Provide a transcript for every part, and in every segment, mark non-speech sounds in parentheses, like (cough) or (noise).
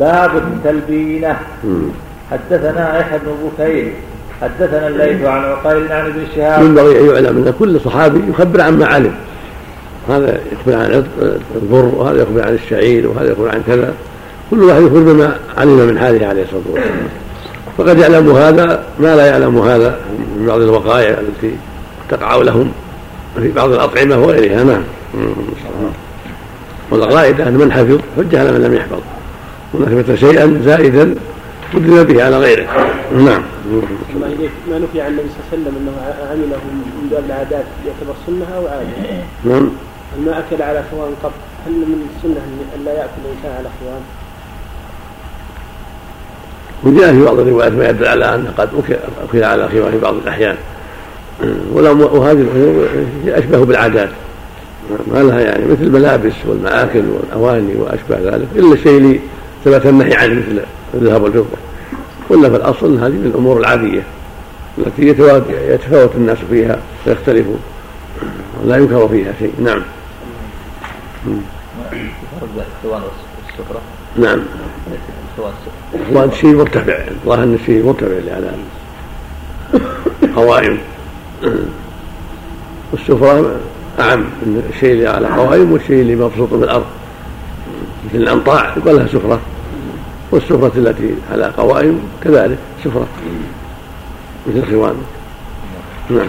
باب التلبينة. حدثنا يحيى بن بكير حدثنا الليث عن عقيل عن ابن شهاب ينبغي أن يعلم أن كل صحابي يخبر عما علم هذا يخبر عن البر وهذا يخبر عن الشعير وهذا يخبر عن كذا. كل واحد يخبر بما علم من حاله عليه الصلاة والسلام. فقد يعلم هذا ما لا يعلم هذا من بعض الوقائع التي تقع لهم في بعض الأطعمة وغيرها. نعم. والقاعده أن من حفظ حجه على من لم يحفظ. ومن ثبت شيئا زائدا قدم به على غيره. نعم. ما نفي عن النبي صلى الله عليه وسلم أنه عمله من باب العادات يعتبر سنة أو عادة؟ نعم. ما اكل على خوان قط؟ هل من السنة أن لا يأكل الإنسان على خوان؟ وجاء في بعض الروايات ما يدل على انه قد اكل على خوان في بعض الأحيان. وهذه أشبه بالعادات. ما لها يعني مثل الملابس والمآكل والأواني وأشبه ذلك. إلا الشيء اللي ثبت النهي عنه مثل الذهب والفضة. ولا في الأصل هذه من الأمور العادية التي يتفاوت الناس فيها ويختلفون ولا ينكر فيها شيء. نعم. نعم. الإخوان شيء مرتفع الظاهر أن الشيء مرتفع على قوائم. والسفرة أعم. الشيء اللي على قوائم والشيء اللي مبسوط في الأرض مثل الأنطاع يقال لها سفرة. والسفرة التي على قوائم كذلك سفرة مثل الخوان نعم.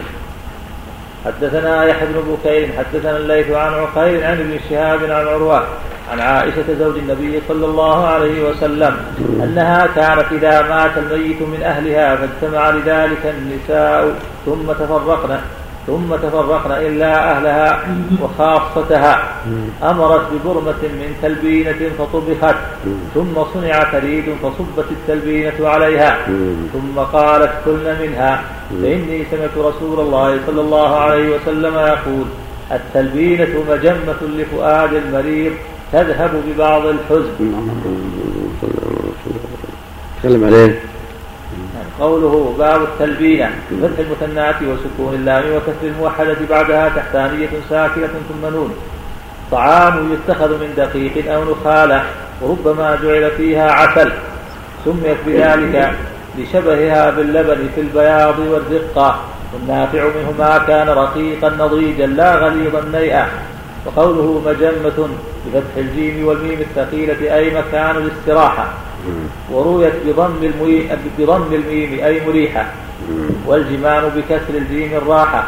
حدثنا يحيى بن بكير حدثنا الليث عن عقيل عن ابن شهاب عن عروة عن عائشة زوج النبي صلى الله عليه وسلم أنها كانت إذا مات الميت من أهلها فاجتمع لذلك النساء ثم تفرقن. ثم تفرقن إلا أهلها وخاصتها. أمرت ببرمة من تلبينة فطبخت. ثم صنع تريد فصبت التلبينة عليها. ثم قالت كلن منها. فإني سمعت رسول الله صلى الله عليه وسلم يقول التلبينة مجمة لفؤاد المريض تذهب ببعض الحزن. تكلم عليه. قوله باب التلبينة بفتح المثنات وسكون اللام وكسر الموحدة بعدها تحتانية ساكنة ثم نون. طعام يتخذ من دقيق أو نخالة وربما جعل فيها عسل. سميت بذلك لشبهها باللبن في البياض والرقة. والنافع منه ما كان رقيقا نضيجا لا غليظا نيئا. وقوله مجمة بفتح الجيم والميم الثقيلة أي مكان الاستراحة. ورويت بضم الميم بضم الميم أي مريحة. والجمام بكسر الجيم الراحة.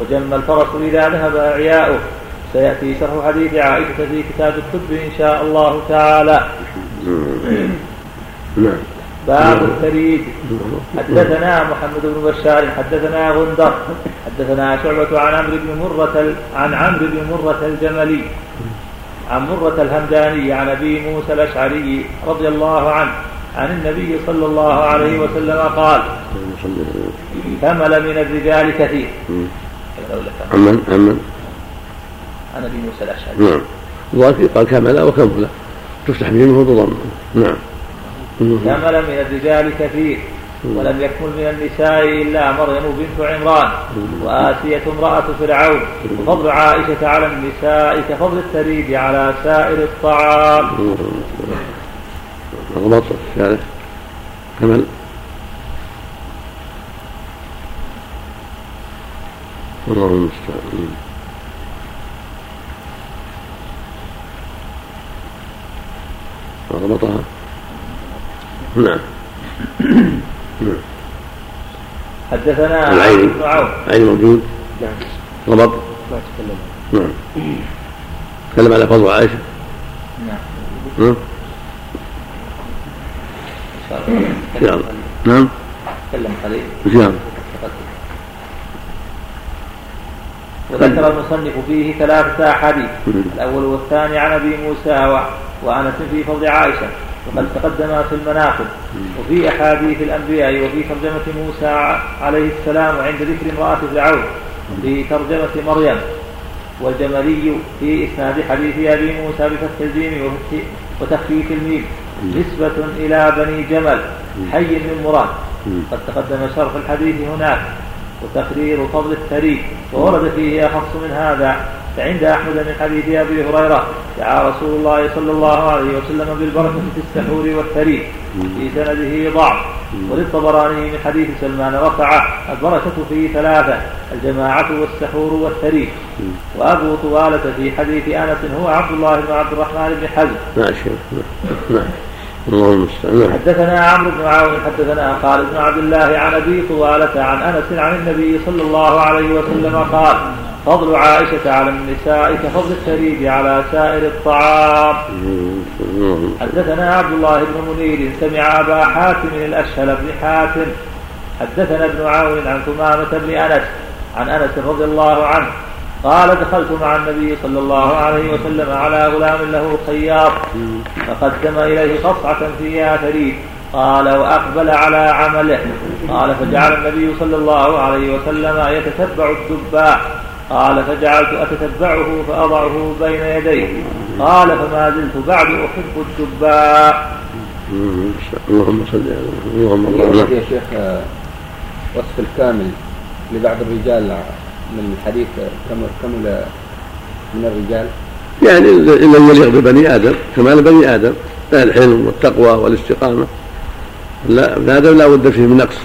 وجم الفرس إذا ذهب إعياؤه. سيأتي شرح حديث عائشة في كتاب الطب إن شاء الله تعالى. نعم. باب الثريد حدثنا محمد بن بشار حدثنا غندر حدثنا شعبة عن عمرو بن مرة عن عمرو بن مرة الجملي. عن مرة الهمداني عن أبي موسى الأشعري رضي الله عنه عن النبي صلى الله عليه وسلم قال كمل من الرجال كثير. عمن عمن عن أبي موسى الأشعري. نعم. الظاهر قال كمل وكمل. تفتح بيمه وتضم نعم. كمل من الرجال كثير. ولم يكمل من النساء إلا مريم بنت عمران وآسية امرأة فرعون. وفضل عائشة على النساء كفضل الثريد على سائر الطعام. الشارع كمل. الله المستعان. نعم نعم. حدثنا العين. بن عون العين موجود. نعم. ربط ما تكلم. نعم. تكلم على فضل عائشة. نعم. نعم نعم. تكلم قليل. الله وذكر المصنف فيه ثلاثة أحاديث. الأول والثاني عن أبي موسى وأنس في فضل عائشة. وقد تقدم في المناقب. وفي أحاديث الأنبياء وفي ترجمة موسى عليه السلام وعند ذكر امرأة فرعون وفي ترجمة مريم. والجملي في إسناد حديث أبي موسى بفتح الجيم وتخفيف الميم نسبة إلى بني جمل حي من مراد. قد تقدم شرح الحديث هناك. وتقرير فضل الثريد وورد فيه أخص من هذا. فعند أحمد من حديث أبي هريرة دعا رسول الله صلى الله عليه وسلم بالبركة في السحور والثريد في سنده ضعف. وللطبراني من حديث سلمان رفعه البركة في ثلاثة الجماعة والسحور والثريد وأبو طوالة في حديث أنس هو عبد الله بن عبد الرحمن بن حزم. ماشي نعم اللهم نعم. حدثنا عمرو بن عون حدثنا خالد بن عبد الله عن أبي طوالة عن أنس عن النبي صلى الله عليه وسلم قال فضل عائشة على النساء كفضل الثريد على سائر الطعام. حدثنا عبد الله بن منير سمع أبا حاتم الأشهل بن حاتم. حدثنا ابن عون عن ثمامة بن أنس عن أنس رضي الله عنه قال دخلت مع النبي صلى الله عليه وسلم على غلام له خياط فقدم إليه قصعة فيها ثريد قال وأقبل على عمله. قال فجعل النبي صلى الله عليه وسلم يتتبع الدباء. قال فجعلت أتتبعه فأضعه بين يديه. قال فما زلت بعد أحب الدباء اللهم صل على اللهم يا شيخ وصف الكامل لبعض الرجال من الحديث كمل من الرجال؟ يعني الذي يليق ببني آدم كمال بني آدم الحلم والتقوى والاستقامة. لا آدم لا بد فيه من نقص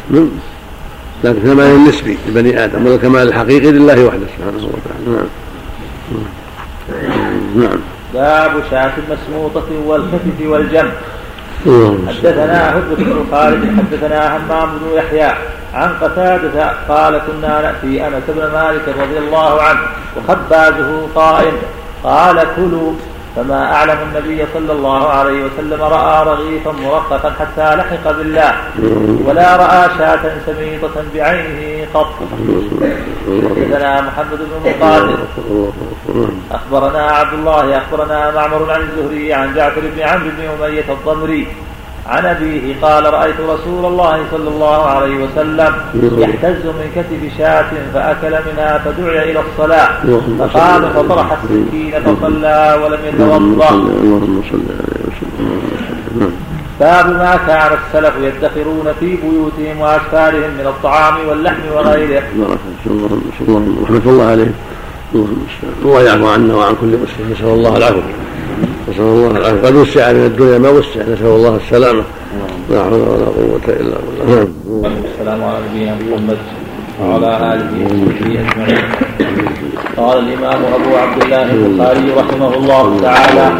لكن كمال النسبي لبني آدم والكمال الحقيقي لله وحده سبحانه وتعالى. نعم. نعم. باب شاة مسموطة والكتف والجنب حدثنا هدبة بن خالد حدثنا همام بن يحيى. عن قتادة قال كنا نأتي أنس بن مالك رضي الله عنه وخبازه قائم قال كلوا فما أعلم النبي صلى الله عليه وسلم رأى رغيفا مرققا حتى لحق بالله ولا رأى شاة سميطة بعينه قط. حدثنا محمد بن مقاتل. أخبرنا عبد الله أخبرنا معمر عن الزهري عن جعفر بن عمرو بن أمية الضمري. عن أبيه قال رأيت رسول الله صلى الله عليه وسلم يحتز من كتف شاة فأكل منها فدعي إلى الصلاة فقام فطرح السكين فصلى ولم يتوضأ اللهم صل باب ما كان السلف يدخرون في بيوتهم وأسفارهم من الطعام واللحم وغيره. اللهم اللهم رحمة الله عليه. اللهم الله يعفو عنا وعن كل مسلم نسأل الله العفو. نسأل الله العافية قد وسع من الدنيا ما وسع نسأل الله السلامة. لا حول ولا قوة إلا بالله. نعم. السلام على نبينا محمد وعلى آله وصحبه أجمعين. قال الإمام أبو عبد الله البخاري رحمه الله تعالى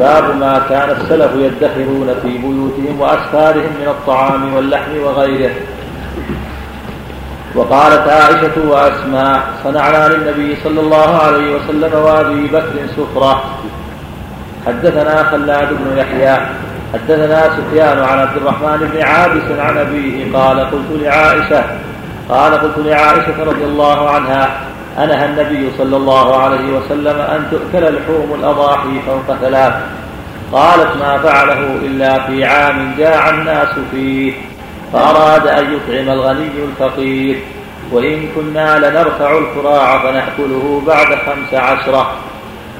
باب ما كان السلف يدخرون في بيوتهم وأسفارهم من الطعام واللحم وغيره. وقالت عائشة وأسماء صنعنا للنبي صلى الله عليه وسلم وأبي بكر سفرة. حدثنا خلاد بن يحيى حدثنا سفيان عن عبد الرحمن بن عابس عن أبيه قال قلت لعائشة قال قلت لعائشة رضي الله عنها أنهى النبي صلى الله عليه وسلم أن تؤكل لحوم الأضاحي فوق ثلاث. قالت ما فعله إلا في عام جاع الناس فيه فأراد أن يطعم الغني الفقير وإن كنا لنرفع الكراع فنأكله بعد خمس عشرة.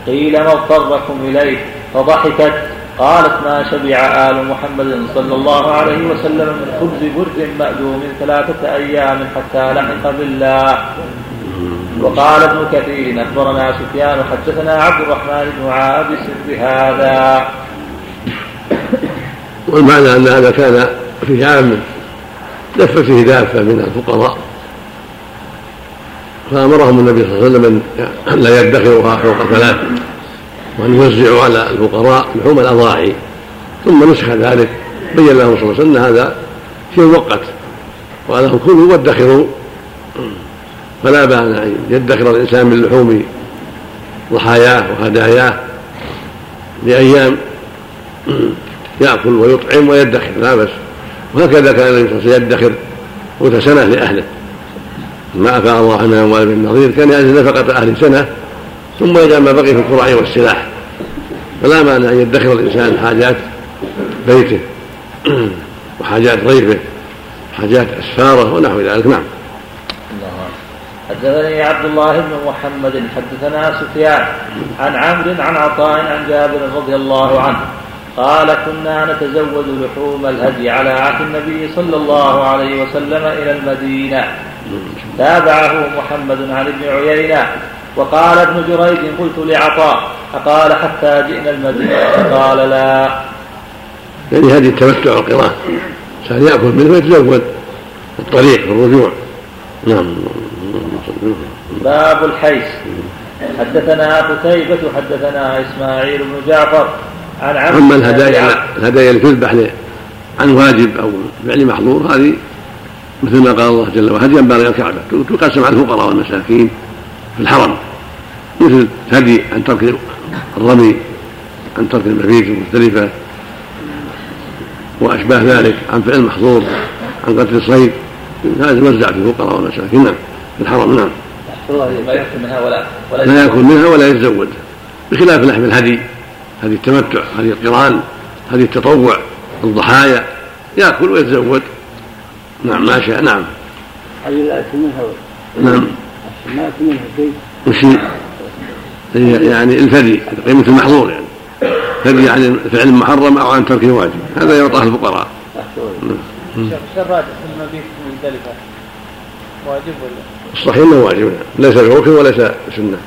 قيل ما اضطركم إليه فضحكت قالت ما شبع آل محمد صلى الله عليه وسلم من خبز برد مأدوم ثلاثة أيام حتى لحق بالله. وقال ابن كثير أخبرنا سفيان حدثنا عبد الرحمن بن عابس بهذا. والمعنى أن هذا كان في عام لف فيه دافة من الفقراء. فأمرهم النبي صلى الله عليه وسلم أن لا يدخرها فوق ثلاث وأن يوزعوا على الفقراء لحوم الأضاحي. ثم نسخ ذلك بين لهم صلى الله عليه وسلم أن هذا شيء مؤقت وقال لهم كلوا وادخروا. فلا بأس أن يدخر الإنسان من لحوم ضحاياه وهداياه لأيام يأكل ويطعم ويدخر لا بأس. وهكذا كان النبي صلى الله عليه وسلم يدخر قوت سنة لأهله. ما أفاء الله عنها أموال بن النظير كان يأتي نفقة أهل سنة ثم يجعل ما بقي في القرع والسلاح. فلا مانع أن يدخر الإنسان حاجات بيته (clears throat) وحاجات ضيفه حاجات أسفاره ونحو ذلك. نعم. حدثني عبد الله بن محمد حدثنا سفيان عن عمرو عن عطاء عن جابر رضي الله عنه. قال كنا نتزود لحوم الهدي على عهد النبي صلى الله عليه وسلم إلى المدينة. تابعه محمد عن ابن عيينة. وقال ابن جريج قلت لعطاء فقال حتى جئنا المدينة؟ قال لا. يعني هذه التمتع والقراءة الإنسان يأكل منه ويتزود الطريق في الرجوع. نعم. باب الحيس. حدثنا قتيبة حدثنا إسماعيل بن جعفر. أما الهدايا الهدايا. اللي تذبح عن واجب أو فعل محظور هذه مثل ما قال الله جل وعلا هدي ينبغي الكعبة تقسم على الفقراء والمساكين في الحرم. مثل هدي عن ترك الرمي عن ترك المبيت المختلفة وأشباه ذلك عن فعل محظور عن قتل الصيد. هذا يوزع في الفقراء والمساكين نعم في الحرم نعم. ما يأكل منها ولا ولا لا يأكل منها ولا يتزود بخلاف لحم الهدي هذه التمتع هذه القران هذه التطوع الضحايا يأكل ويتزود نعم ما شاء نعم. هذه لا منها نعم. ما منها شيء. وش يعني الفدي قيمة المحظور يعني. فدي عن فعل محرم أو عن ترك واجب. هذا يعطاه الفقراء. شيخ الراجح المبيت في مزدلفة واجب ولا؟ الصحيح إنه واجب. ليس ركن وليس سنة.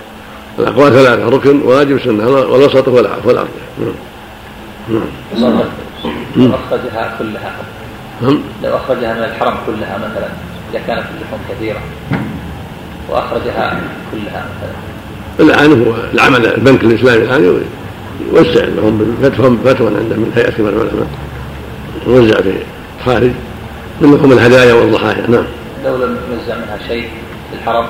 الأقوال ثلاثة ركن واجب سنه والوسط هو الارجح نعم. لو أخرجها كلها نعم. لو أخرجها من الحرم كلها مثلا إذا كانت اللحوم كثيرة وأخرجها كلها مثلا. الآن هو العمل البنك الإسلامي الآن يوزع لهم فتوى فتوى عند من هيئة كبار العلماء. يوزع في الخارج منهم الهدايا والضحايا. نعم. لو لم يوزع منها شيء في الحرم؟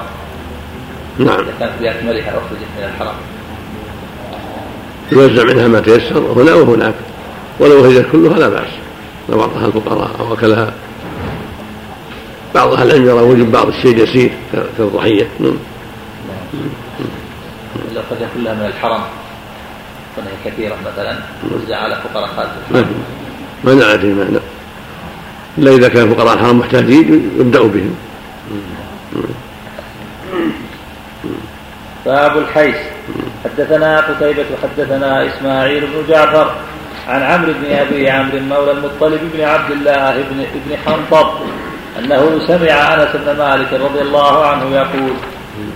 نعم. إذا كانت باكملها اخرجت من الحرم. يوزع منها ما تيسر هنا وهناك. ولو هي كلها لا بأس. لو اعطاها الفقراء أو اكلها بعض أهل العلم يرى وجود بعض الشيء يسير كالضحيه نعم. لو اخرج كلها من الحرم كونها كثيرة مثلا توزع على فقراء خارج الحرم. ما نعرف معنى إلا إذا كان فقراء الحرم محتاجين يبدا بهم. باب الحيس حدثنا قتيبة حدثنا إسماعيل بن جعفر عن عمرو بن أبي عمرو مولى المطلب بن عبد الله بن ابن حنطب أنه سمع أنس بن مالك رضي الله عنه يقول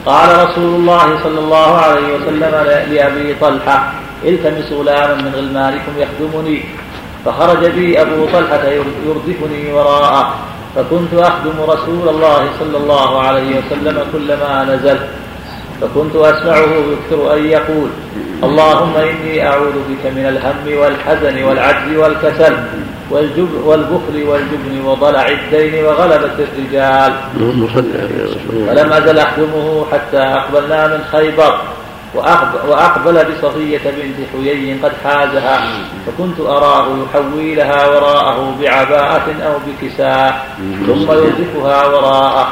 قال رسول الله صلى الله عليه وسلم لأبي طلحة التمس غلاما من غلمانكم يخدمني. فخرج بي أبو طلحة يردفني وراءه فكنت أخدم رسول الله صلى الله عليه وسلم كلما نزلت فكنت أسمعه يكثر أن يقول اللهم إني أعوذ بك من الهم والحزن والعجز والكسل والبخل والجبن وضلع الدين وغلبة الرجال. فلم أزل أخدمه حتى أقبلنا من خيبر وأقبل بصفية بنت حيي قد حازها فكنت أراه يحوي لها وراءه بعباءة أو بكساء ثم يردفها وراءه.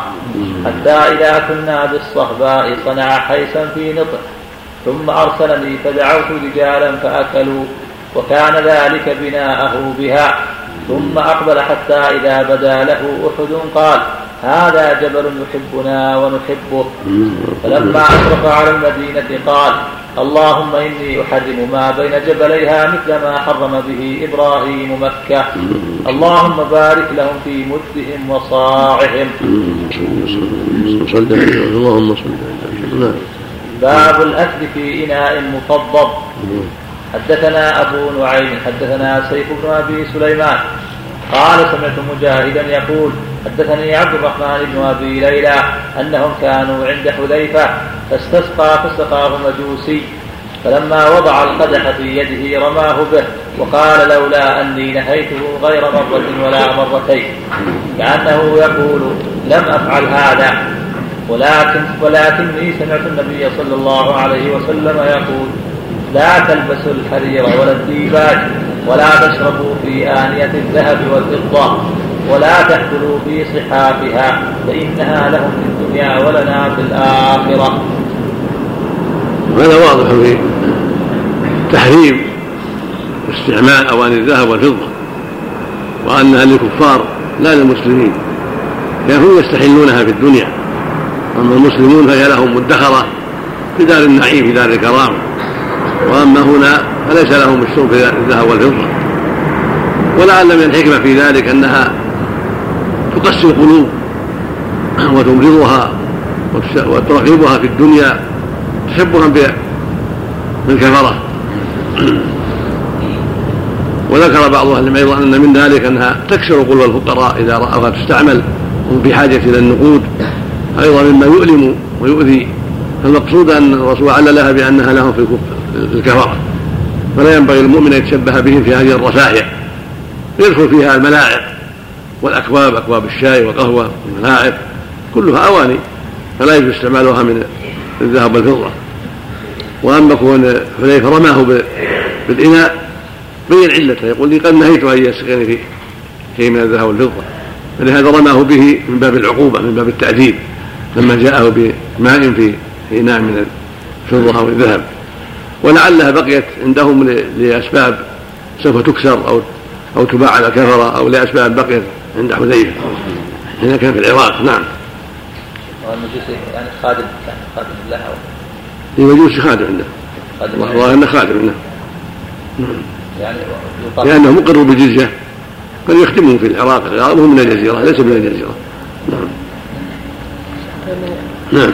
حتى إذا كنا بالصهباء صنع حيسا في نطق ثم أرسلني فدعوت رجالا فأكلوا وكان ذلك بناءه بها. ثم أقبل حتى إذا بدا له أحد قال هذا جبل يحبنا ونحبه. فلما أشرف على المدينة قال اللهم إني أحرم ما بين جبليها مثل ما حرم به إبراهيم مكة. اللهم بارك لهم في مدهم وصاعهم. اللهم صل. باب الأكل في إناء مفضل. حدثنا أبو نعيم حدثنا سيف بن أبي سليمان. قال سمعت مجاهدا يقول حدثني عبد الرحمن بن أبي ليلى أنهم كانوا عند حذيفة فاستسقى فسقاه مجوسي فلما وضع القدح في يده رماه به وقال لولا أني نهيته غير مرة ولا مرتين كانه يقول لم أفعل هذا ولكن ولكني سمعت النبي صلى الله عليه وسلم يقول لا تلبسوا الحرير ولا الديباج ولا تشربوا في آنية الذهب والفضة ولا تأكلوا في صحافها فإنها لهم في الدنيا ولنا في الآخرة. هذا واضح في تحريم استعمال أواني الذهب والفضة وأنها للكفار لا للمسلمين كانوا يستحلونها في الدنيا أما المسلمون فهي لهم مدخرة في دار النعيم في دار الكرامة وأما هنا فليس لهم الشرب في الذهب والفضة. ولعل من الحكمة في ذلك أنها تقسي القلوب وتمرضها وترغبها في الدنيا تشبها بالكفرة. وذكر بعض أهل العلم أيضا أن من ذلك أنها تكسر قلوب الفقراء إذا رأوها تستعمل وهم في حاجة إلى النقود. أيضا مما يؤلم ويؤذي فالمقصود أن الرسول عللها بأنها لهم في الكفرة. فلا ينبغي للمؤمن أن يتشبه بهم في هذه الرفاهية. يدخل فيها الملاعق والأكواب أكواب الشاي والقهوة والملاعق كلها أواني فلا يجوز استعمالها من الذهب والفضة. وأما كون حذيفه رماه بالإناء بين علته يقول لي قد نهيت أن يسقيني في شيء من الذهب والفضة. فلهذا رماه به من باب العقوبة من باب التعذيب لما جاءه بماء في إناء من الفضة أو الذهب. ولعلها بقيت عندهم لأسباب سوف تكسر أو أو تباع على كفرة أو لأسباب بقيت عند حذيفة. حين كان في العراق نعم. يعني خادم خادم لها المجوسي خادم عنده. والله أنه خادم عنده. يعني لأنه مقر بالجزية. قد يخدمهم في العراق العراق هو من الجزيرة ليس من الجزيرة. نعم. نعم.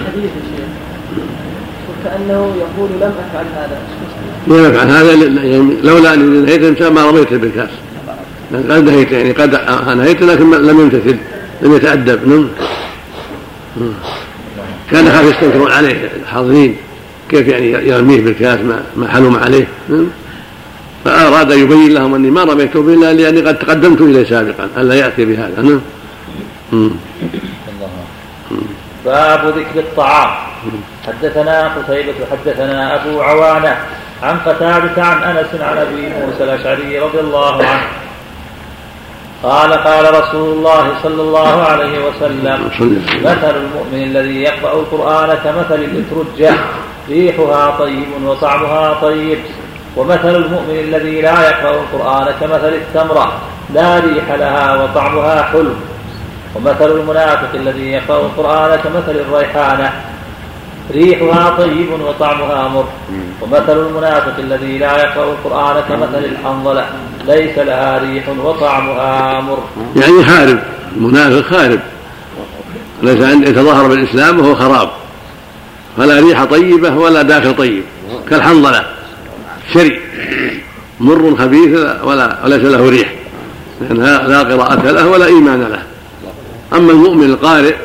وكانه يقول لم أفعل هذا. لم أفعل هذا يعني لولا اني نهيت ما رميت بالكاس. قد نهيت يعني قد نهيت لكن لم يمتثل لم يتأدب نعم. كان خاف يستنكرون عليه الحاضرين كيف يعني يرميه بالكاس ما ما حلم عليه فأراد أن يبين لهم أني ما رميت به إلا لأني قد تقدمت إليه سابقا ألا يأتي بهذا نعم. باب ذكر الطعام. حدثنا قتيبة حدثنا أبو عوانة عن قتادة عن أنس عن أبي موسى الأشعري رضي الله عنه. قال قال رسول الله صلى الله عليه وسلم مثل المؤمن الذي يقرأ القرآن كمثل الإترجة ريحها طيب وطعمها طيب. ومثل المؤمن الذي لا يقرأ القرآن كمثل التمرة لا ريح لها وطعمها حلو. ومثل المنافق الذي يقرأ القرآن كمثل الريحانة ريحها طيب وطعمها مر ومثل المنافق الذي لا يقرأ القرآن كمثل الحنظلة. ليس لها ريح وطعمها مر يعني خارب المنافق خارب ليس أن يتظاهر بالإسلام وهو خراب. فلا ريح طيبة ولا داخل طيب. كالحنظلة. شري. مر خبيث ولا وليس له ريح. لأن لا قراءة له ولا إيمان له. أما المؤمن القارئ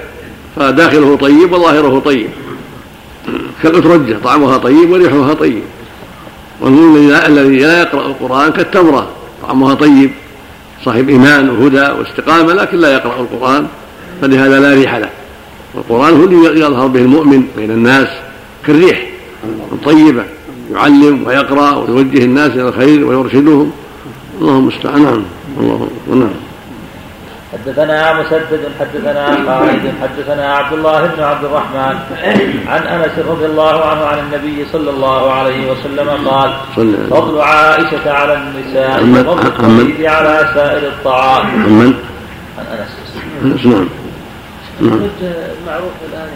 فداخله طيب وظاهره طيب. كالأترجة طعمها طيب وريحها طيب. والمؤمن الذي لا يقرأ القرآن كالتمرة طعمها طيب صاحب إيمان وهدى واستقامة لكن لا يقرأ القرآن فلهذا لا ريح له. والقرآن هو اللي يظهر به المؤمن بين الناس كالريح طيبة يعلم ويقرأ ويوجه الناس إلى الخير ويرشدهم. اللهم المستعان نعم نعم. حدثنا مسدد حدثنا خالد حدثنا عبد الله بن عبد الرحمن عن أنس رضي الله عنه عن النبي صلى الله عليه وسلم قال فضل عائشة على النساء وفضل على سائر الطعام؟ عن أنس. أنس نعم. نعم. معروف الآن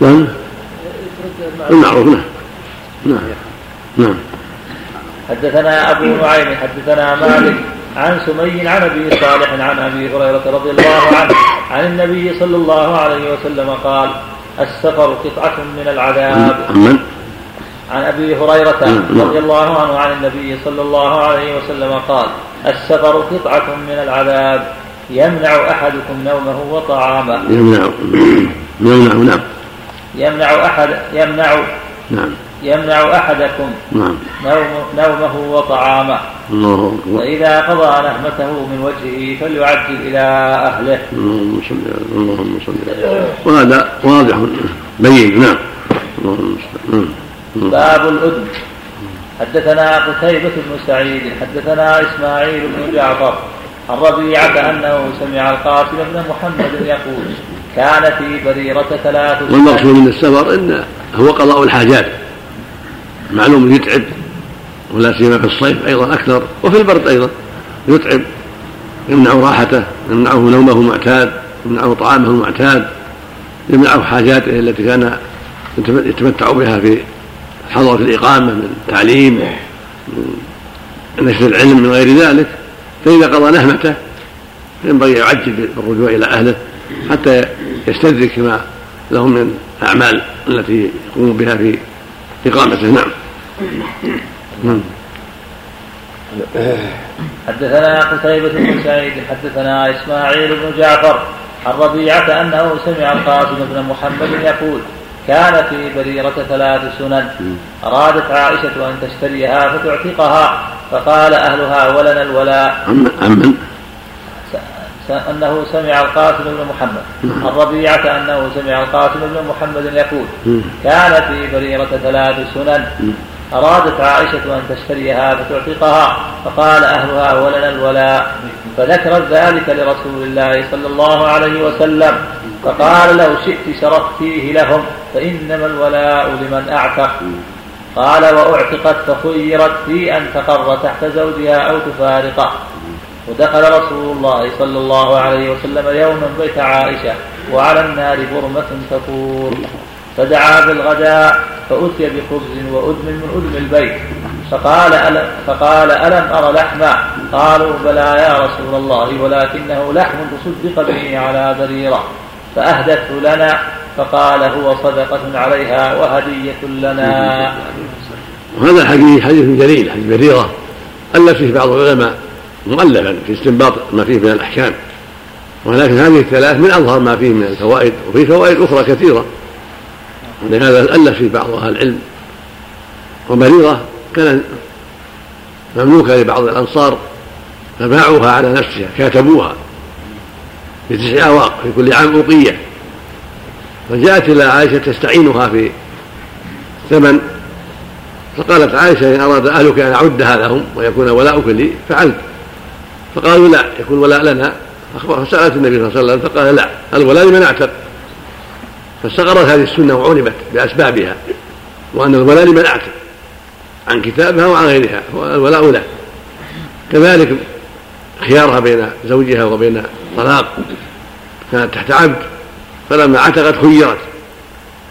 نعم. المعروف نعم. نعم. نعم. حدثنا أبو نعيم حدثنا مالك عن سمي عن أبي صالح عن أبي هريرة رضي الله عنه عن النبي صلى الله عليه وسلم قال السفر قطعة من العذاب؟ عن أبي هريرة رضي الله عنه عن النبي صلى الله عليه وسلم قال السفر قطعة من العذاب. يمنع أحدكم نومه وطعامه. يمنع. يمنع نعم يمنع احد يمنع نعم. يمنع أحدكم نعم. نوم نومه وطعامه. الله فإذا قضى نهمته من وجهه فليعجل إلى أهله. اللهم صل اللهم صل وهذا واضح بين نعم. اللهم نعم. باب الأذن. حدثنا قتيبة بن سعيد حدثنا إسماعيل بن جعفر عن ربيعة أنه سمع القاسم بن محمد يقول كان في بريرة ثلاث والمقصود من السفر إن هو قضاء الحاجات. معلوم يتعب ولا سيما في الصيف أيضا أكثر وفي البرد أيضا يتعب يمنع راحته يمنعه نومه المعتاد يمنعه طعامه المعتاد يمنعه حاجاته التي كان يتمتع بها في حضرة الإقامة من تعليم من نشر العلم من غير ذلك. فإذا قضى نهمته ينبغي يعجل بالرجوع إلى أهله حتى يستدرك ما له من الأعمال التي يقوم بها في إقامته. نعم. حدثنا قتيبة بن سعيد حدثنا إسماعيل بن جعفر عن ربيعة أنه سمع القاسم بن محمد يقول كان في بريرة ثلاث سنن. أرادت عائشة أن تشتريها فتعتقها فقال أهلها ولنا الولاء. عمن أنه سمع القاسم بن محمد. عن ربيعة أنه سمع القاسم بن محمد يقول كان في بريرة ثلاث سنن. أرادت عائشة أن تشتريها فتعتقها فقال أهلها ولنا الولاء. فذكرت ذلك لرسول الله صلى الله عليه وسلم فقال لو شئت شرفتيه لهم فإنما الولاء لمن أعتق. قال وأعتقت فخيرت في أن تقر تحت زوجها أو تفارقه. ودخل رسول الله صلى الله عليه وسلم يوما بيت عائشة وعلى النار برمة تفور فدعا بالغداء فأتي بخبز وأدم من أدم البيت. فقال ألم, فقال ألم أرى لحما؟ قالوا بلى يا رسول الله ولكنه لحم تصدق به على بريرة. فأهدته لنا فقال هو صدقة عليها وهدية لنا. وهذا الحديث حديث جليل حديث بريرة. ألف فيه بعض العلماء مؤلفا في استنباط ما فيه من الأحكام. ولكن هذه الثلاث من أظهر ما فيه من الفوائد وفي فوائد أخرى كثيرة. ولهذا ألف فيه بعض أهل العلم. وبريرة كانت مملوكة لبعض الأنصار فباعوها على نفسها كاتبوها بتسع أواق في كل عام أوقية. فجاءت إلى عائشة تستعينها في الثمن فقالت عائشة إن أراد أهلك أن أعدها لهم ويكون ولاؤك لي فعلت. فقالوا لا يكون ولاء لنا. فسألت النبي صلى الله عليه وسلم فقال لا الولاء لمن أعتق. فاستقرت هذه السنة وعلمت بأسبابها وأن الولاء لمن أعتق عن كتابها وعن غيرها الولاء له. كذلك خيارها بين زوجها وبين طلاق كانت تحت عبد فلما عتقت خيرت.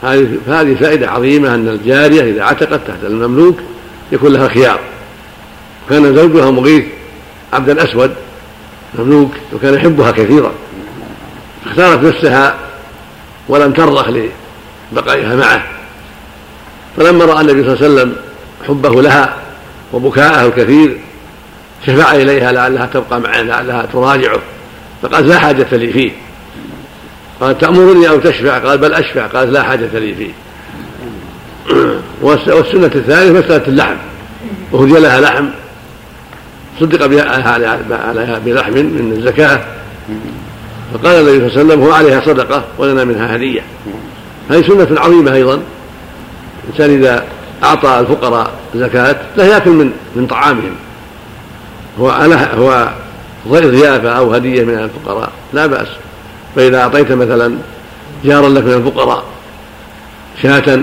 هذه فهذه فائدة عظيمة أن الجارية إذا عتقت تحت المملوك يكون لها خيار. كان زوجها مغيث عبدا أسود مملوك وكان يحبها كثيرا. اختارت نفسها ولم ترضخ لبقائها معه. فلما رأى النبي صلى الله عليه وسلم حبه لها وبكاءه الكثير شفع إليها لعلها تبقى معه لعلها تراجعه فقالت لا حاجة لي فيه. قال تأمرني أو تشفع؟ قال بل أشفع. قالت لا حاجة لي فيه. (clears throat) والسنة الثالثة مسألة اللحم. وهدي لها لحم. صدق عليها بلحم من الزكاة. فقال النبي صلى الله عليه وسلم هو عليها صدقة ولنا منها هدية. هذه سنة عظيمة أيضا. الإنسان إذا أعطى الفقراء زكاة لا يأكل من من طعامهم. هو هو ضيافة أو هدية من الفقراء. لا بأس. فإذا أعطيت مثلا جارا لك من الفقراء شاة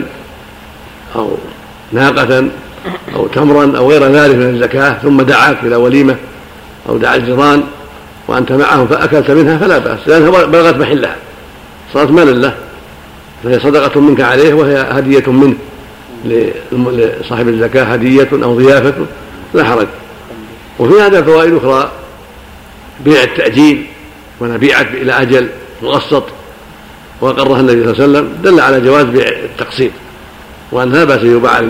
أو ناقة أو تمرا أو غير ذلك من الزكاة ثم دعاك إلى وليمة أو دعا الجيران وأنت معهم فأكلت منها فلا بأس لأنها بلغت محلها. صارت مالا له فهي صدقة منك عليه وهي هدية منه. لصاحب الزكاة هدية أو ضيافة لا حرج. وفي هذا فوائد أخرى بيع التأجيل ونبيعت إلى أجل مقسط وأقرها النبي صلى الله عليه وسلم دل على جواز بيع التقسيط. وأن لا بأس يباع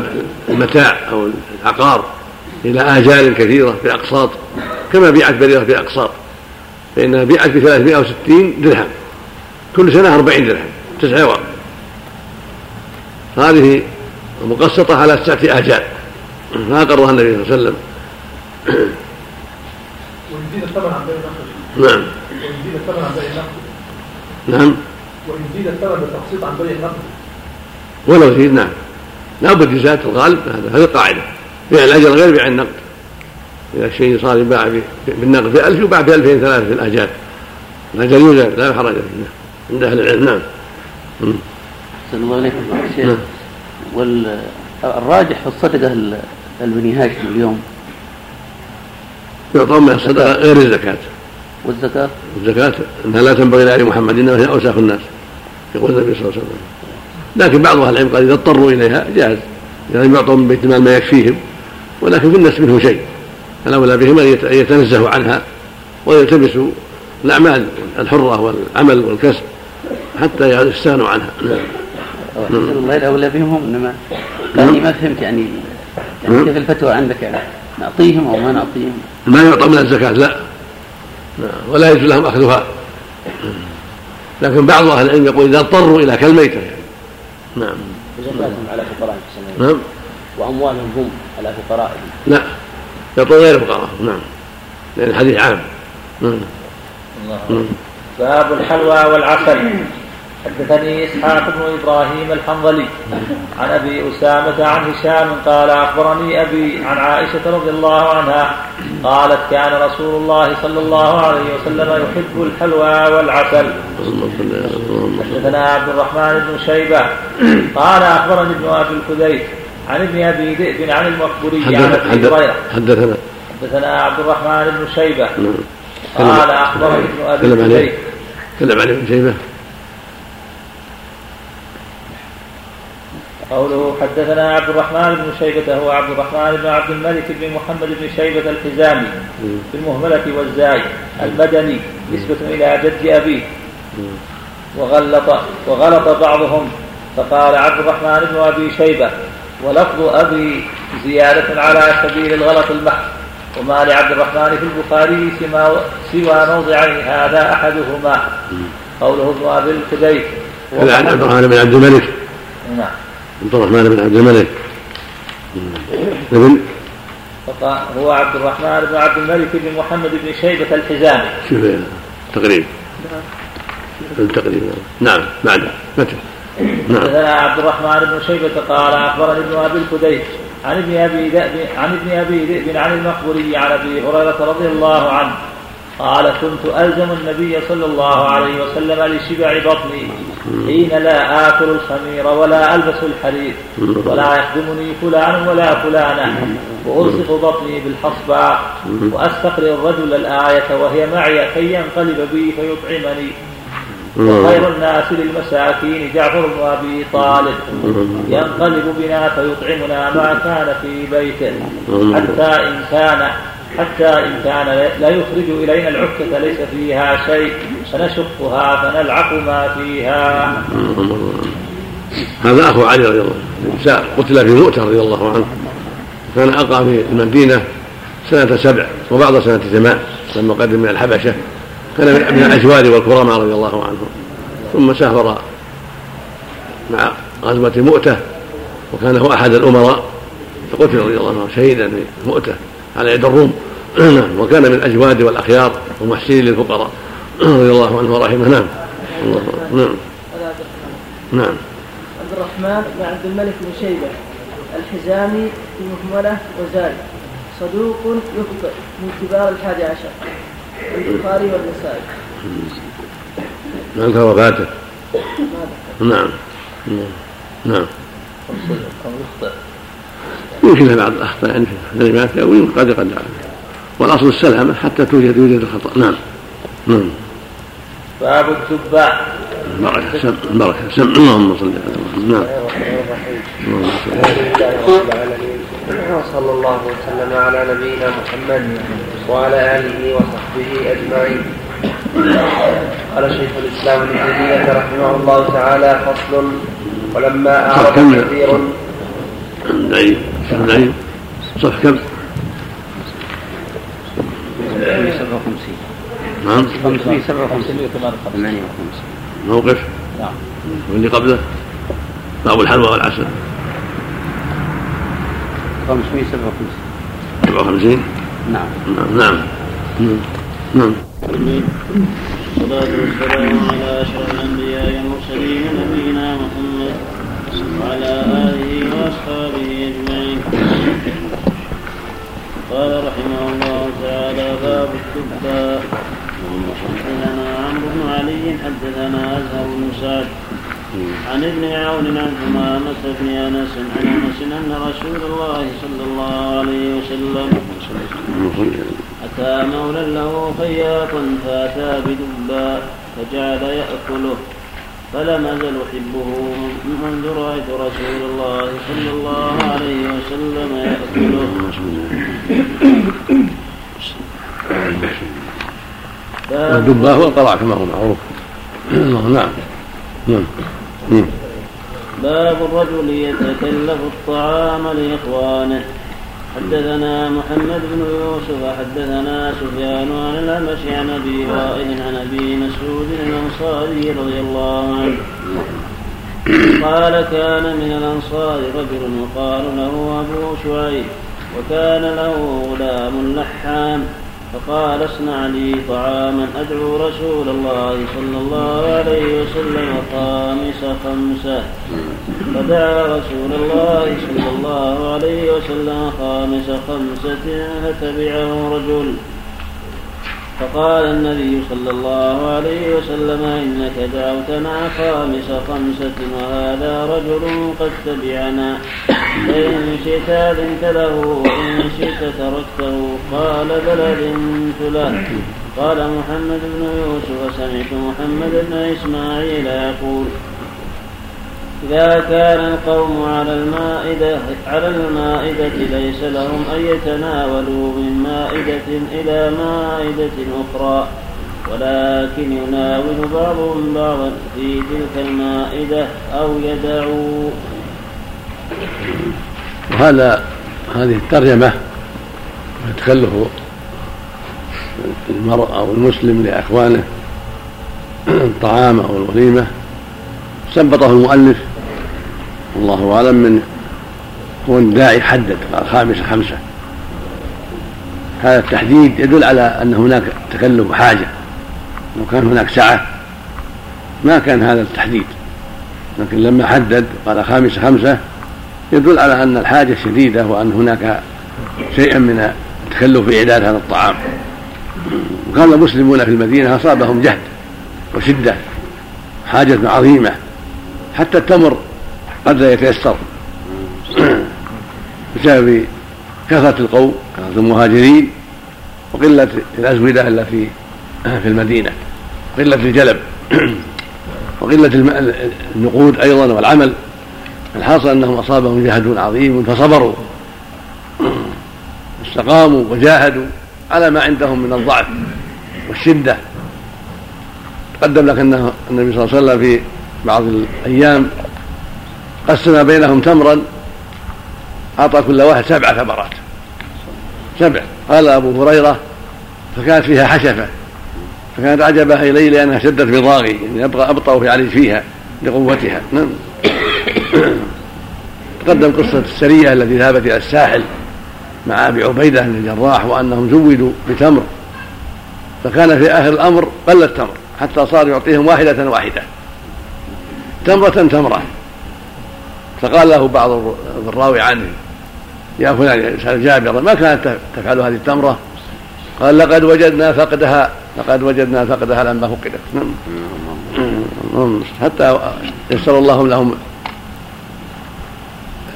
المتاع أو العقار إلى آجال كثيرة بأقساط كما بيعت بريرة بأقساط. فإنها بيعت ب 360 درهم. كل سنة 40 درهم تسع ورق هذه مقسطة على تسعة آجال. فأقرها النبي صلى الله عليه وسلم. (coughs) ويزيد الثمن عن بيع نعم. ويزيد الثمن عن بيع النقد نعم. ويزيد الثمن بالتقسيط عن بيع النقد ولو زيد نعم لا بد يزاد الغالب هذا هذه القاعدة. بيع الأجل غير بيع النقد. إذا الشيء صار يباع بالنقد. ب 1000 يباع ب 2000 ثلاثة في الآجال الأجل يوجد لا حرج. فيه عند أهل العلم. نعم. أحسن الله إليكم شيخ. والراجح في الصدقة البني هاشم اليوم؟ يعطون من الصدقة غير الزكاة. والزكاة؟ الزكاة أنها لا تنبغي لآل محمد إنما هي أوساخ الناس يقول النبي صلى الله عليه وسلم. لكن بعض أهل العلم قال إذا اضطروا إليها جاز لم يعطوا من بيت المال ما يكفيهم ولكن في الناس منه شيء. الأولى بهم أن يتنزهوا عنها ويلتمسوا الأعمال الحرة والعمل والكسب حتى يستغنوا عنها. نعم. الله الأولى بهم هم إنما يعني ما فهمت يعني يعني كيف الفتوى عندك يعني؟ نعطيهم أو ما نعطيهم؟ ما يعطى من الزكاة لا. نعم. ولا يجوز لهم أخذها. لكن بعض أهل العلم يقول إذا اضطروا إلى كالميتة يعني. نعم. وزكاتهم على فقراء نعم. وأموالهم هم على فقراء لا. يعطون غير الفقراء نعم. لأن الحديث عام. نعم. الله. باب الحلوى والعسل. حدثني إسحاق بن إبراهيم الحنظلي عن أبي أسامة عن هشام قال أخبرني أبي عن عائشة رضي الله عنها قالت كان رسول الله صلى الله عليه وسلم يحب الحلوى والعسل. حدثنا عبد الرحمن بن شيبة قال أخبرني ابن أبي الخديج عن ابن أبي ذئب عن المقبوري عن أبي هريرة. حدثنا. حدثنا عبد الرحمن بن شيبة. نعم. قال أخبرني ابن أبي تكلم عليه. تكلم عليه ابن شيبة. قوله حدثنا عبد الرحمن بن شيبة هو عبد الرحمن بن عبد الملك بن محمد بن شيبة الحزامي بالمهملة والزاي المدني نسبة إلى جد أبيه. وغلط وغلط بعضهم فقال عبد الرحمن بن أبي شيبة ولفظ أبي زيادة على سبيل الغلط المحض وما لعبد الرحمن في البخاري سوى سوى موضعين هذا أحدهما. قوله ابن أبي الكديس. هذا عن عبد الرحمن بن عبد الملك. نعم. عبد الرحمن بن عبد الملك. ابن فقال هو عبد الرحمن بن عبد الملك بن محمد بن شيبة الحزامي. شوف تقريب. التقريب. نعم بعد متى نعم. حدثنا عبد الرحمن بن شيبة قال أخبرني ابن أبي الكديس عن ابن أبي ذئب عن ابن أبي ذئب عن المقبوري عن أبي هريرة رضي الله عنه قال كنت ألزم النبي صلى الله عليه وسلم لشبع بطني حين لا آكل الخمير ولا ألبس الحرير ولا يخدمني فلان ولا فلانة وألصق بطني بالحصباء وأستقرئ الرجل الآية وهي معي كي ينقلب بي فيطعمني. وخير الناس للمساكين جعفر بن أبي طالب. ينقلب بنا فيطعمنا ما كان في بيته. حتى إن كان حتى إن كان لا يخرج إلينا العكة ليس فيها شيء. فنشقها فنلعق ما فيها. هذا أخو علي رضي الله عنه. قتل في مؤتة رضي الله عنه. كان اقام في المدينة سنة سبع وبعض سنة ثمان لما قدم من الحبشة. كان من الاشوار والكرماء رضي الله عنهم ثم سافر مع غزوة مؤتة وكان هو أحد الأمراء. فقتل رضي الله عنه شهيدا في مؤته على يد الروم. نعم وكان من الأجواد والأخيار والمحسنين للفقراء. رضي الله عنه ورحمه. نعم. الله نعم. نعم. عبد الرحمن بن عبد الملك بن شيبة الحزامي في مهملة وزاد صدوق يخطئ من كبار الحادي عشر. البخاري والنسائي. عنك وفاته ما ذكر. نعم. نعم. أو يخطئ يمكن له بعض الأخطاء يعني في الكلمات أو قد يقدر. والأصل السلامة حتى توجد يوجد الخطأ. نعم. نعم. باب التباع بركه سم بركه سم اللهم صل على محمد. نعم. اللهم صل الحمد لله رب العالمين. وصلى الله وسلم على نبينا محمد وعلى آله وصحبه أجمعين. قال شيخ الإسلام ابن تيمية رحمه الله تعالى فصل ولما أعرض كم؟ كثير. نعيم نعيم. صف كم؟ 557 نعم. 557 58 موقف؟ نعم. واللي قبله؟ باب الحلوى والعسل. 557 57 نعم نعم نعم نعم نعم والصلاة والسلام على أشرف الأنبياء والمرسلين نبينا محمد وعلى آله وأصحابه أجمعين قال رحمه الله تعالى باب التباء حدثنا عمرو بن علي حدثنا أزهر بن سعد عن ابن عون عن ثمامة بن أنس عن أنس أن رسول الله صلى الله عليه وسلم أتى مولى له خياطا فأتى بدباء فجعل يأكله فلم أزل أحبه منذ رأيت رسول الله صلى الله عليه وسلم يأكله. باب والدباء هو القرع كما هو معروف. (coughs) نعم. نعم. باب الرجل يتكلف الطعام لإخوانه. حدثنا محمد بن يوسف حدثنا سفيان عن الأمش عن أبي وائل عن أبي مسعود الأنصاري رضي الله عنه. قال كان من الأنصار رجل يقال له أبو شعيب وكان له غلام لحام. فقال اصنع لي طعاما أدعو رسول الله صلى الله عليه وسلم خامس خمسة فدعا رسول الله صلى الله عليه وسلم خامس خمسة فتبعه رجل. فقال النبي صلى الله عليه وسلم إنك دعوتنا خامس خمسة وهذا رجل قد تبعنا. فإن شئت أذنت له وإن شئت تركته. قال بل أذنت له. قال محمد بن يوسف سمعت محمد بن إسماعيل يقول إذا كان القوم على المائدة على المائدة ليس لهم أن يتناولوا من مائدة إلى مائدة أخرى ولكن يناول بعضهم بعضا في تلك المائدة أو يدعوا وهذا هذه الترجمة تكلف المرء أو المسلم لأخوانه الطعام أو الوليمة استنبطه المؤلف والله أعلم من هو الداعي حدد قال خامسة خمسة. هذا التحديد يدل على أن هناك تكلف حاجة. لو كان هناك سعة ما كان هذا التحديد. لكن لما حدد قال خامسة خمسة يدل على أن الحاجة شديدة وأن هناك شيئا من التكلف في إعداد هذا الطعام. وكان المسلمون في المدينة أصابهم جهد وشدة حاجة عظيمة حتى التمر قد لا يتيسر. بسبب كثرة القوم كثرة المهاجرين وقلة الأزودة التي في المدينة قلة الجلب وقلة النقود أيضا والعمل. الحاصل أنهم أصابهم جهد عظيم فصبروا واستقاموا وجاهدوا على ما عندهم من الضعف والشدة. تقدم لك أن النبي صلى الله عليه وسلم في بعض الأيام قسم بينهم تمرا أعطى كل واحد سبع ثمرات. سبع. قال أبو هريرة فكانت فيها حشفة. فكانت عجبها إلي لأنها شدت بضاغي يعني أبقى أبطأ في علي فيها لقوتها. نعم. (coughs) تقدم قصة السرية التي ذهبت إلى الساحل مع أبي عبيدة بن الجراح وأنهم زودوا بتمر. فكان في آخر الأمر قل التمر حتى صار يعطيهم واحدة واحدة. تمرة تمرة. فقال له بعض الراوي عنه يا فلان يسأل جابر ما كانت تفعل هذه التمرة؟ قال لقد وجدنا فقدها لقد وجدنا فقدها لما فقدت. نعم. نعم. حتى يسر الله لهم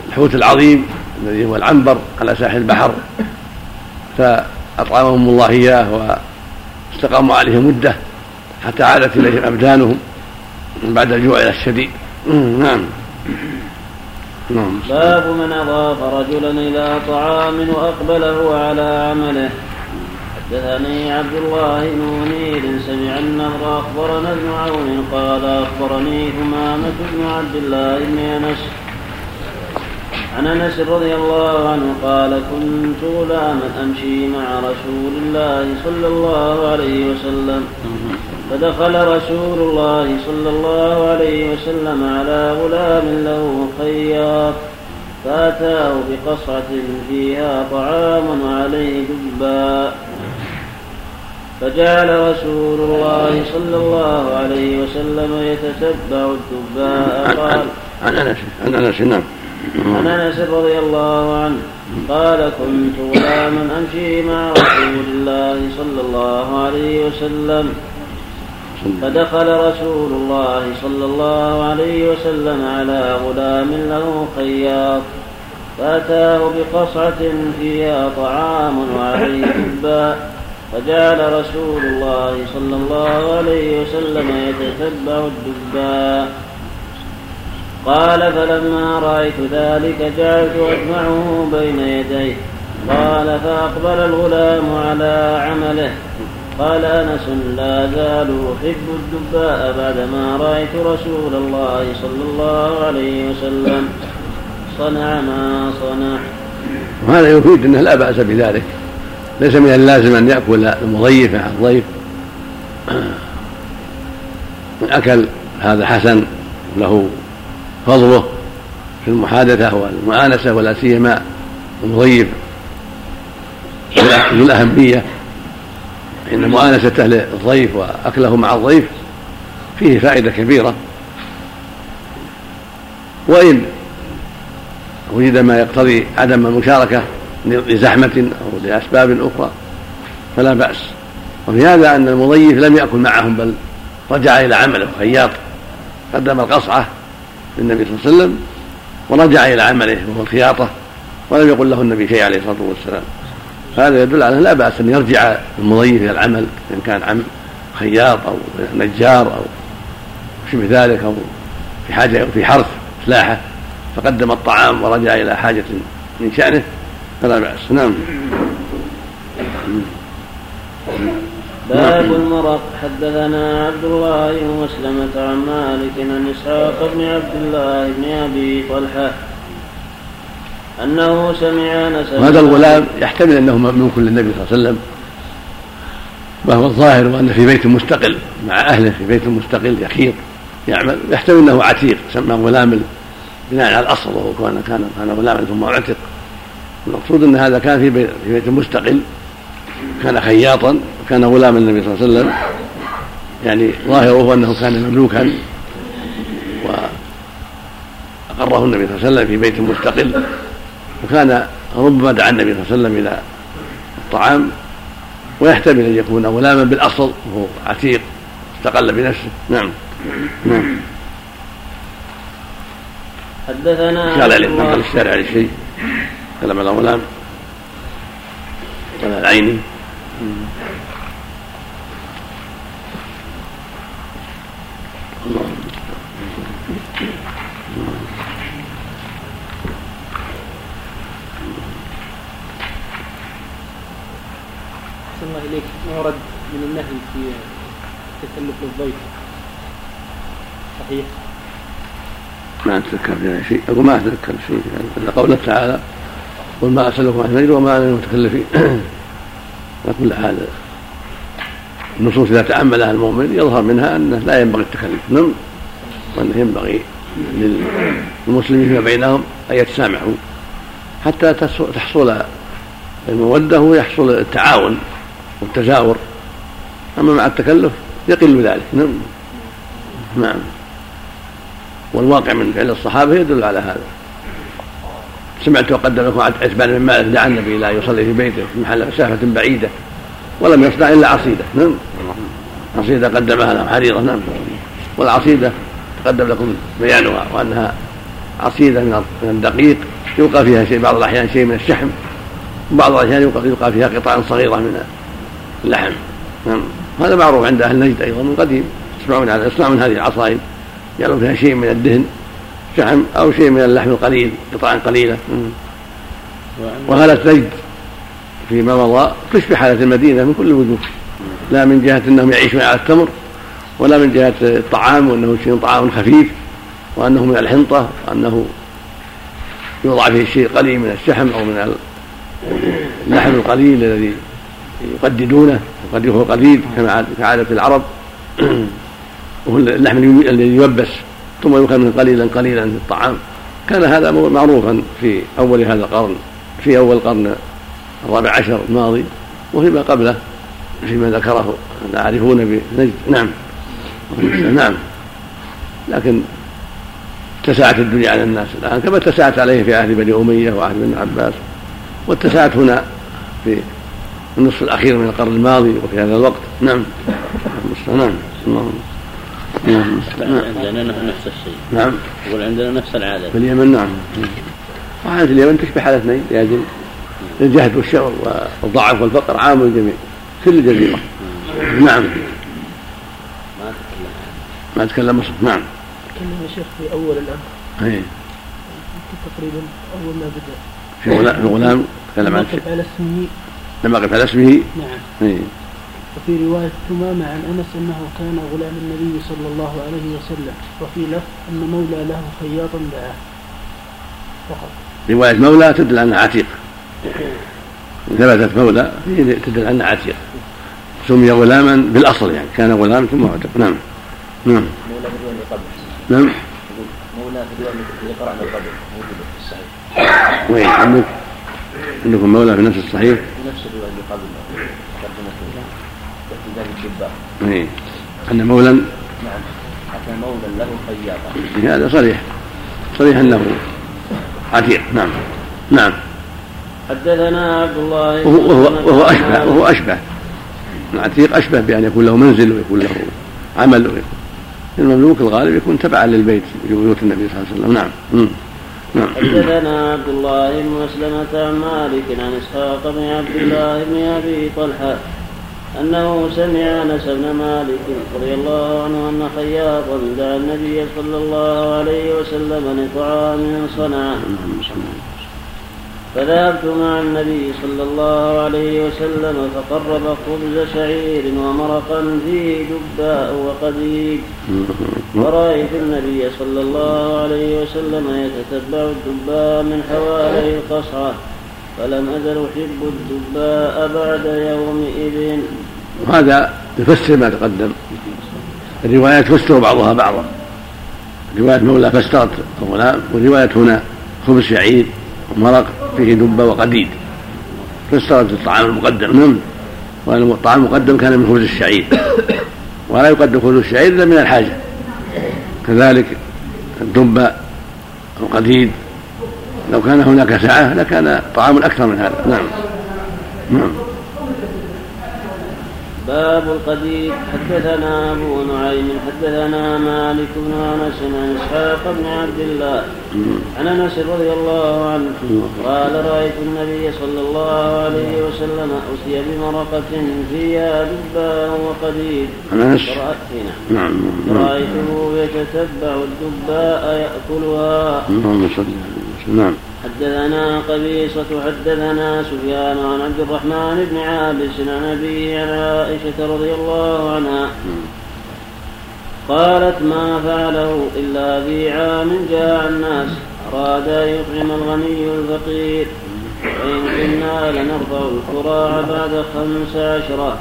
الحوت العظيم الذي هو العنبر على ساحل البحر. فأطعمهم الله إياه واستقاموا عليه مدة حتى عادت إليهم أبدانهم بعد الجوع الشديد. نعم. نعم. باب من أضاف رجلا إلى طعام وأقبله على عمله. حدثني عبد الله بن منير سمع النهر أخبرنا ابن عون قال أخبرني ثمامة بن عبد الله بن أنس. عن أنس رضي الله عنه قال كنت غلاما أمشي مع رسول الله صلى الله عليه وسلم. فدخل رسول الله صلى الله عليه وسلم على غلام له خياط فأتاه بقصعة فيها طعام وعليه دباء فجعل رسول الله صلى الله عليه وسلم يتتبع الدباء قال عن أنس عن أنس نعم. عن أنس رضي الله عنه قال كنت غلاما أمشي مع رسول الله صلى الله عليه وسلم. فدخل رسول الله صلى الله عليه وسلم على غلام له خياط فأتاه بقصعة فيها طعام وعليه دباء فجعل رسول الله صلى الله عليه وسلم يتتبع الدباء قال فلما رأيت ذلك جعلت أجمعه بين يديه. قال فأقبل الغلام على عمله. قال أنس لا زال احب الدباء بعدما رأيت رسول الله صلى الله عليه وسلم. صنع ما صنع. وهذا يفيد انه لا بأس بذلك. ليس من اللازم أن يأكل المضيف مع الضيف. من (clears throat) أكل هذا حسن له فضله في المحادثة والمؤانسه ولا سيما المضيف ذو الأهمية. إن مؤانسة أهل الضيف وأكله مع الضيف فيه فائدة كبيرة. وإن وجد ما يقتضي عدم المشاركة لزحمة أو لأسباب أخرى فلا بأس. وفي هذا أن المضيف لم يأكل معهم بل رجع إلى عمله خياط قدم القصعة للنبي صلى الله عليه وسلم ورجع إلى عمله وهو الخياطة ولم يقل له النبي شيء عليه الصلاة والسلام. هذا يدل على لا بأس أن يرجع المضيف إلى العمل إن كان عم خياط أو نجار أو شبه ذلك أو في حاجة في حرث فلاحه فقدم الطعام ورجع إلى حاجة من شأنه فلا بأس. نعم. باب المرق. حدثنا عبد الله بن مسلمة عن مالك عن إسحاق بن عبد الله بن أبي طلحة أنه سمع أنس وهذا الغلام يحتمل أنه مملوك للنبي صلى الله عليه وسلم. وهو الظاهر أنه في بيت مستقل مع أهله في بيت مستقل يخيط يعمل يحتمل أنه عتيق سمى غلام بناء على الأصل وهو كان كان كان غلاما ثم اعتق المقصود أن هذا كان في بيت, في بيت مستقل كان خياطا وكان غلاما النبي صلى الله عليه وسلم. يعني ظاهره أنه كان مملوكا وأقره النبي صلى الله عليه وسلم في بيت مستقل. وكان ربما دعا النبي صلى الله عليه وسلم إلى الطعام ويحتمل أن يكون غلاما بالأصل وهو عتيق استقل بنفسه. نعم. نعم. حدثنا قال عليه نقل الشارع على شيء. كلام على غلام قال العيني. الله إليك ما ورد من النهي في تكلف الضيف. صحيح؟ ما أتذكر فيها شيء. أقول ما أتذكر شيء. يعني قوله تعالى قل ما أسألكم عن أجر وما أنا متكلفين على كل حال النصوص إذا تأملها المؤمن يظهر منها أنه لا ينبغي التكلف. نعم. وأنه ينبغي للمسلمين فيما بينهم أن يتسامحوا حتى تحصل المودة ويحصل التعاون. والتزاور أما مع التكلف يقل ذلك. نعم. نعم. والواقع من فعل الصحابة يدل على هذا. سمعت وقدم لكم عتبان بن مالك. دعا النبي إلى يصلي في بيته في محل مسافة بعيدة ولم يصنع إلا عصيدة. نعم. عصيدة قدمها له حريرة. نعم. والعصيدة تقدم لكم بيانها وأنها عصيدة من الدقيق. يلقى فيها شيء بعض الأحيان شيء من الشحم. وبعض الأحيان يلقى فيها قطع صغيرة من اللحم نعم. هذا معروف عند أهل نجد أيضا من قديم. يسمعون على يصنعون هذه العصائب يجعلون فيها شيء من الدهن شحم أو شيء من اللحم القليل قطع قليلة. وهالة نجد فيما مضى تشبه حالة المدينة من كل الوجوه لا من جهة أنهم يعيشون على التمر ولا من جهة الطعام وأنه شيء طعام خفيف وأنه من الحنطة وأنه يوضع فيه شيء قليل من الشحم أو من اللحم القليل الذي يقددونه يكون قليل كما كعادة العرب. (clears throat) وهو اللحم الذي يلبس ثم يؤكل منه قليلا قليلا في الطعام كان هذا معروفا في أول هذا القرن في أول القرن الرابع عشر الماضي وفيما قبله فيما ذكره العارفون بنجد نعم. (clears throat) نعم. لكن اتسعت الدنيا على الناس الآن كما اتسعت عليه في عهد بني أمية وعهد بن عباس واتسعت هنا في النصف الأخير من القرن الماضي وفي هذا الوقت. نعم. نعم. نعم. عندنا نفس الشيء. نعم. يقول عندنا نفس العادة. في اليمن نعم. وعادة اليمن تشبه حالة اثنين لأجل الجهد والشر والضعف والفقر عام الجميع كل الجزيرة نعم. ما تكلم. مصر. نعم. تكلم يا شيخ في أول الأمر. اي تقريبا أول ما بدأ. في غلام في غلام تكلم عن على اسمه لما قف على اسمه. نعم. اي وفي رواية ثمامة عن أنس أنه كان غلام النبي صلى الله عليه وسلم وفي لفظ أن مولى له خياطا دعاه. فقط. رواية مولى تدل أنها عتيق ثبتت مولى تدل أنها عتيق سمي غلاما بالأصل يعني كان غلام ثم عتق. نعم. نعم. مولى الرواية قبل نعم. مولى اللي قرأنا قبل موجودة في الصحيح. وين؟ عندك؟ عندكم مولى في نفس الصحيح. في نفس الرواية اللي قبل احتجاج الدباء اي أن مولا نعم. أتى مولى له خياطا هذا صريح. صريح أنه عتيق. نعم. نعم. حدثنا عبد الله وهو, وهو, وهو أشبه وهو أشبه. العتيق أشبه بأن يكون له منزل ويكون له عمل. ويكون المملوك الغالب يكون تبعا للبيت في بيوت النبي صلى الله عليه وسلم. نعم. مم. نعم. حدثنا عبد الله بن مسلمة عن مالك عن إسحاق بن عبد الله بن أبي طلحة أنه سمع أنس بن مالك رضي الله عنه أن خياطا دعا النبي صلى الله عليه وسلم لطعام صنعه. فذهبت مع النبي صلى الله عليه وسلم فقرب خبز شعير ومرقا فيه دباء وقديد. ورأيت النبي صلى الله عليه وسلم يتتبع الدباء من حوالي القصعة فلم أزل أحب الدباء بعد يومئذ. وهذا يفسر ما تقدم. الروايات تفسر بعضها بعضا. رواية مولى فسرت الغلام ورواية هنا خبز شعير ومرق. فيه دبة وقديد. فسرت الطعام المقدم نعم. وأن الطعام المقدم كان من خبز الشعير. (coughs) ولا يقدم خبز الشعير إلا من الحاجة. كذلك الدبة القديد لو كان هناك سعة لكان طعام أكثر من هذا. نعم. نعم. باب القدير. حدثنا أبو نعيم حدثنا مالك بن أنس عن إسحاق بن عبد الله عن أنس رضي الله عنه قال رأيت النبي صلى الله عليه وسلم اتي بمرقة فيها دباء وقدير. أنس. نعم نعم. رأيته يتتبع الدباء يأكلها. اللهم صل على نعم. حدثنا قبيصة حدثنا سفيان عن عبد الرحمن بن عابس عن أبيه عن عائشة رضي الله عنها. قالت ما فعله إلا في عام جاع الناس. أراد أن يطعم الغني الفقير. وإن كنا لنرفع الكراع بعد خمس عشرة.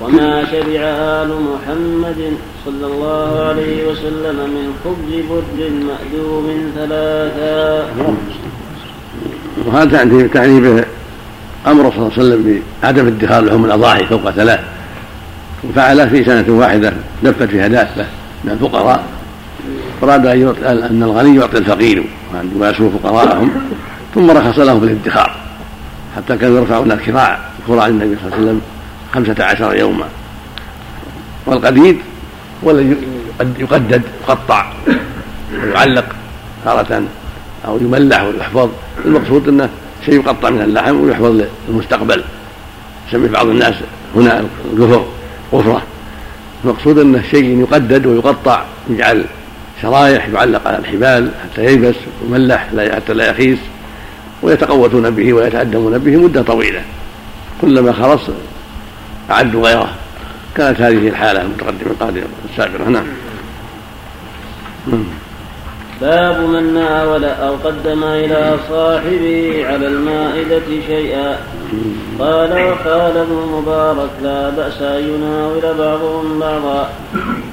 وما شبع آل محمد صلى الله عليه وسلم من خبز برد مأدوم ثلاثا. وهذا تعني به أمر صلى الله عليه وسلم بعدم ادخار لحوم الأضاحي فوق ثلاث. وفعل في سنة واحدة لفت فيها دابة من الفقراء. أراد أن الغني يعطي الفقير ويسوء فقراءهم ثم رخص له بالادخار حتى كانوا يرفعون الكراع الكراع للنبي صلى الله عليه وسلم. خمسة عشر يوما. والقديد هو الذي يقدد يقطع ويعلق تارة أو يملح ويحفظ. المقصود أنه شيء يقطع من اللحم ويحفظ للمستقبل. يسمي بعض الناس هنا القفر غفرة المقصود أنه شيء يقدد ويقطع يجعل شرايح يعلق على الحبال حتى ييبس ويملح حتى لا يخيس. ويتقوتون به ويتأدبون به مدة طويلة. كلما خلص أعدوا غيره. كانت هذه الحالة المتقدمة القادمة السابقة. نعم. باب من ناول أو قدم إلى صاحبه على المائدة شيئا. قال وقال ابن مبارك لا بأس أن يناول بعضهم بعضا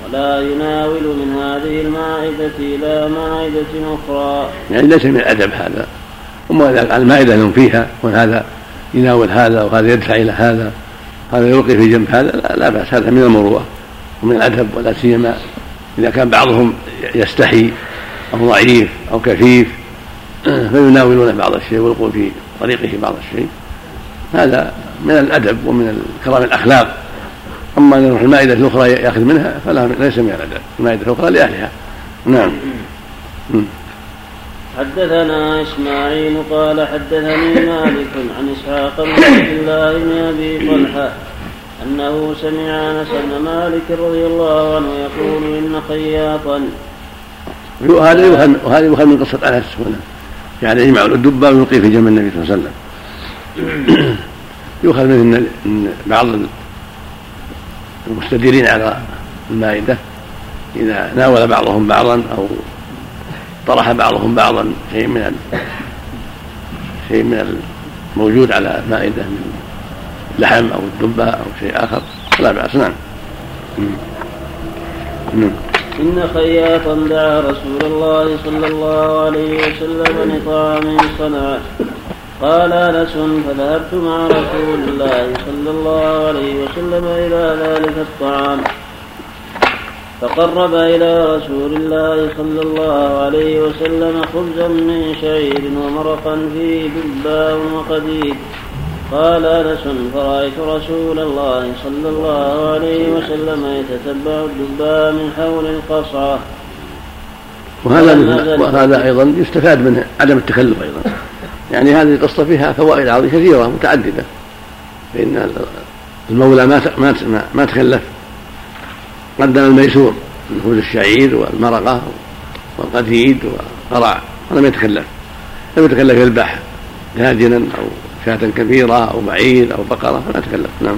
ولا يناول من هذه المائدة إلى مائدة أخرى. يعني ليس من الأدب هذا. أما إذا المائدة لهم فيها وهذا يناول هذا وهذا يدفع إلى هذا. هذا يلقي في جنب هذا لا, لا بأس هذا من المروءة ومن الأدب ولا سيما إذا كان بعضهم يستحي أو ضعيف أو كفيف (clears throat) فيناولون بعض الشيء ويلقون في طريقه بعض الشيء. هذا من الأدب ومن كرام الأخلاق. أما أن المائدة الأخرى يأخذ منها فلا ليس من الأدب المائدة الأخرى لأهلها. نعم. حدثنا إسماعيل قال حدثني مالك عن إسحاق بن عبد الله بن أبي طلحة أنه سمع أنس بن مالك رضي الله عنه يقول إن خياطا. وهذا يفهم وهذا يفهم من قصة أنس هنا. يعني يجمع الدبة ويلقي في جنب النبي صلى الله عليه وسلم. يؤخذ ان بعض المستديرين على المائدة إذا ناول بعضهم بعضا أو طرح بعضهم بعضا شيء من شيء من الموجود على المائدة من لحم أو الدبة أو شيء آخر. فلا بأس نعم. إن خياطا دعا رسول الله صلى الله عليه وسلم لطعام صنعه قال أنس فذهبت مع رسول الله صلى الله عليه وسلم إلى ذلك الطعام. فقرب إلى رسول الله صلى الله عليه وسلم خبزا من شعير ومرقا فيه دباء وقديد قال أنس فرأيت رسول الله صلى الله عليه وسلم يتتبع الدباء من حول القصعة. وهذا وهذا أيضا يستفاد منه عدم التكلف أيضا. يعني هذه القصة فيها فوائد عظيمة كثيرة متعددة. فإن المولى ما ما ما تكلف. قدم الميسور من خبز الشعير والمرقة والقديد والقرع. ولم يتكلف. لم يتكلف يذبح داجنا أو شاة كبيرة أو بعير أو بقرة فلا تكلف نعم.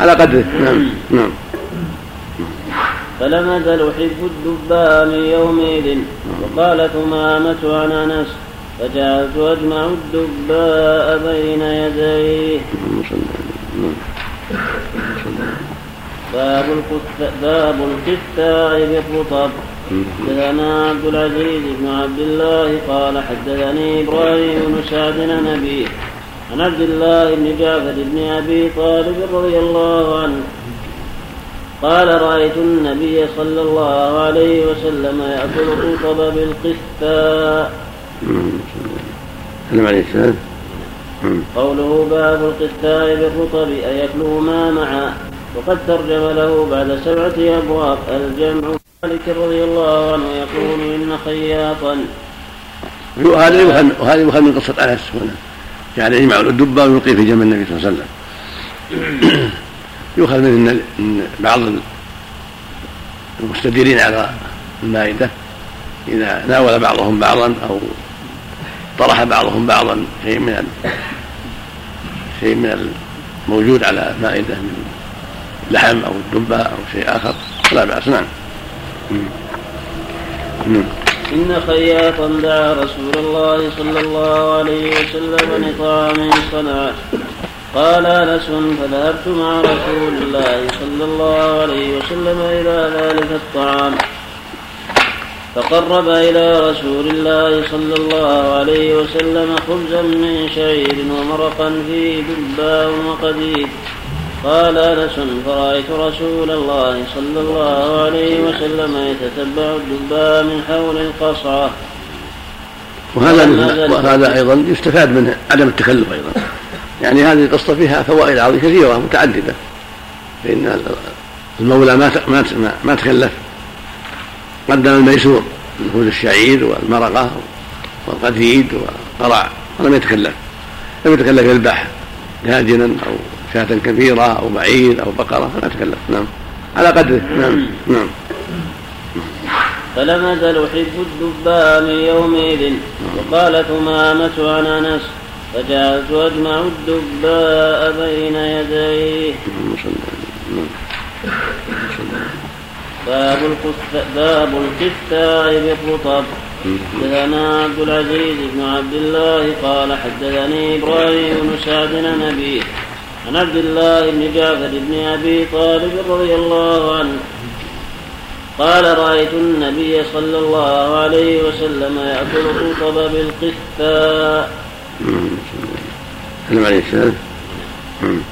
على قدره. نعم. نعم. فلم أزل أحب الدباء من يومئذ وقال ثمامة عن أنس فجعلت أجمع الدباء بين يديه. باب باب القثاء بالرطب حدثنا عبد العزيز بن عبد الله قال حدثني إبراهيم بن سعد نبيه عن عبد الله بن جعفر بن أبي طالب رضي الله عنه. قال رأيت النبي صلى الله عليه وسلم يأكل الرطب بالقثاء السلام عليه السلام قوله باب القثاء بالرطب أيكله ما معا وقد ترجم له بعد سبعة أبواب. الجمع مالك رضي الله عنه يقول إن خياطا. وهذا يؤخذ من قصة أنس هنا يعني يجمع الدبة ويلقي في جنب النبي صلى الله عليه وسلم. (clears throat) يؤخذ ان بعض المستديرين على المائدة إذا ناول بعضهم بعضا أو طرح بعضهم بعضا شيء من شيء من الموجود على المائدة من لحم أو الدبة أو شيء آخر. فلا بأس نعم. إن خياطا دعا رسول الله صلى الله عليه وسلم لطعام صنعه قال أنس فذهبت مع رسول الله صلى الله عليه وسلم إلى ذلك الطعام. فقرب إلى رسول الله صلى الله عليه وسلم خبزا من شعير ومرقا فيه دباء وقديد. قال أنس فرأيت رسول الله صلى الله عليه وسلم يتتبع الدباء من حول القصعة. وهذا وهذا أيضا يستفاد منه عدم التكلف أيضا. يعني هذه القصة فيها فوائد عظيمة كثيرة متعددة. فإن المولى ما ما ما تكلف. قدم الميسور من خبز الشعير والمرقة والقديد والقرع ولم يتكلف. لم يتكلف يذبح داجنا أو شاة كبيرة أو بعير أو بقرة فلا تكلف. نعم. على قدره. نعم. نعم. فلم أزل أحب الدباء من يومئذ وقال ثمامة عن أنس فجعلت أجمع الدباء بين يديه. باب باب القثاء بالرطب حدثنا عبد العزيز بن عبد الله قال حدثني إبراهيم بن سعد نبيه عن عبد الله بن جعفر بن أبي طالب رضي الله عنه قال رأيت النبي صلى الله عليه وسلم يأكل الرطب بالقثاء عليه السلام.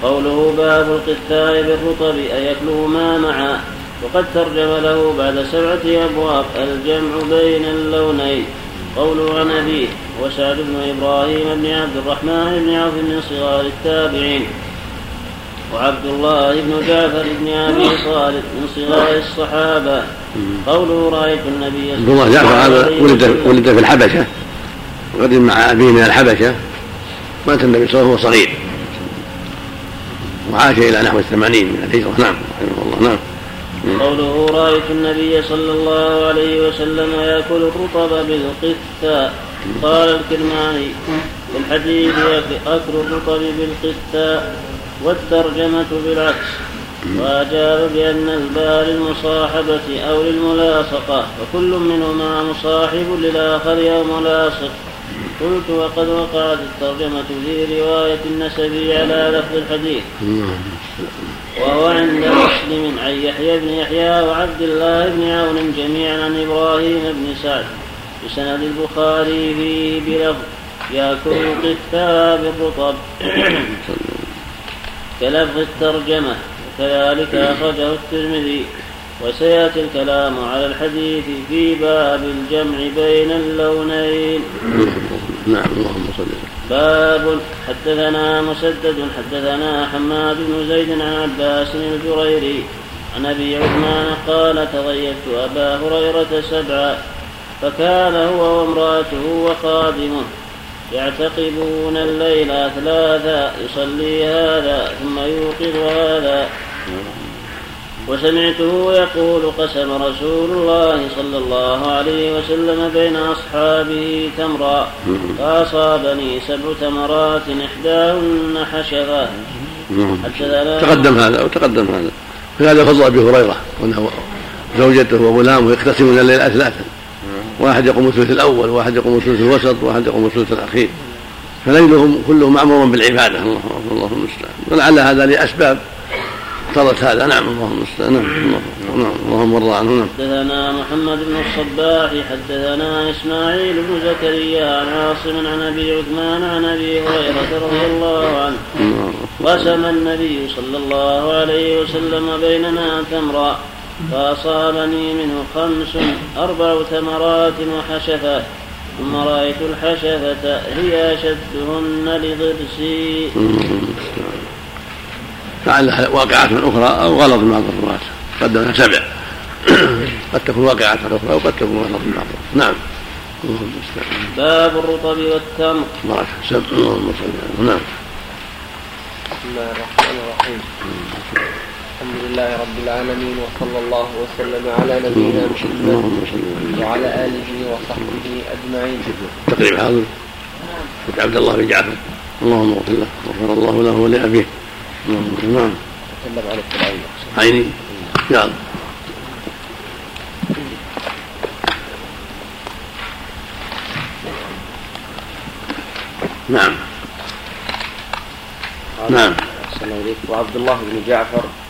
قوله باب القثاء بالرطب أيكله ما معا وقد ترجم له بعد سبعة أبواب الجمع بين اللونين. قوله عن أبيه. وسعد بن إبراهيم بن عبد الرحمن بن عوف من صغار التابعين. وعبد الله بن جعفر بن أبي طالب من صغار الصحابة. قوله رأيت النبي عبد الله جعفر هذا ولد ولد في الحبشة. وقدم مع أبيه من الحبشة. مات النبي صلى الله عليه وسلم وهو صغير. وعاش إلى نحو الثمانين من الهجرة. نعم رحمه الله. نعم. قوله رأيت النبي صلى الله عليه وسلم يأكل الرطب بالقثاء قال الكرماني في الحديث اكل الرطب بالقثاء والترجمة بالعكس وأجاب بأن الباء للمصاحبة أو للملاصقة وكل منهما مصاحب للآخر أو ملاصق. قلت وقد وقعت الترجمة في رواية النسبي على لفظ الحديث. وهو عند مسلم عن يحيى بن يحيى وعبد الله بن عون جميعا عن إبراهيم بن سعد بسند البخاري فيه بلفظ يأكل قثا بالرطب كلفظ الترجمة وكذلك أخرجه الترمذي. وسيأتي الكلام على الحديث في باب الجمع بين اللونين. نعم اللهم صل باب حدثنا مسدد حدثنا حماد بن زيد عن عباس الجريري عن أبي عثمان قال تضيفت أبا هريرة سبعا فكان هو وامرأته وخادمه يعتقبون الليل ثلاثا يصلي هذا ثم يوقظ هذا. وسمعته يقول قسم رسول الله صلى الله عليه وسلم بين أصحابه تمرا. فأصابني سبع تمرات إحداهن حشفة. تقدم هذا وتقدم هذا. في هذا فضل أبي هريرة وأنه زوجته وغلامه يقتسمون الليل ثلاثا واحد يقوم الثلث الأول واحد يقوم الثلث الوسط واحد يقوم الثلث الأخير. فليلهم كلهم معمور بالعبادة. الله الله المستعان. ولعل هذا لأسباب اقتضت هذا. نعم اللهم المستعان. نعم نعم اللهم ارضى عنه. نعم. حدثنا محمد بن الصباح حدثنا إسماعيل بن زكريا عن عاصم عن أبي عثمان عن أبي هريرة رضي الله عنه. نعم. قسم النبي صلى الله عليه وسلم بيننا تمرا. فأصابني منه خمس أربع ثمرات وحشفة ثم رأيت الحشفة هي أشدهن لضرسي لعلها واقعات أخرى أو غلط من بعض الرواة. قدمنا سبع. قد تكون واقعات أخرى وقد تكون غلط من بعض نعم. باب الرطب والتمر. بارك اللهم صل نعم. بسم الله الرحمن الرحيم. الحمد لله رب العالمين وصلى الله وسلم على نبينا محمد وعلى آله وصحبه أجمعين. تقريب حاضر عبد الله بن جعفر. اللهم اغفر له. غفر الله له ولأبيه. نعم. تكلم عن التراويح عيني. نعم. نعم. نعم. وعبد الله بن جعفر.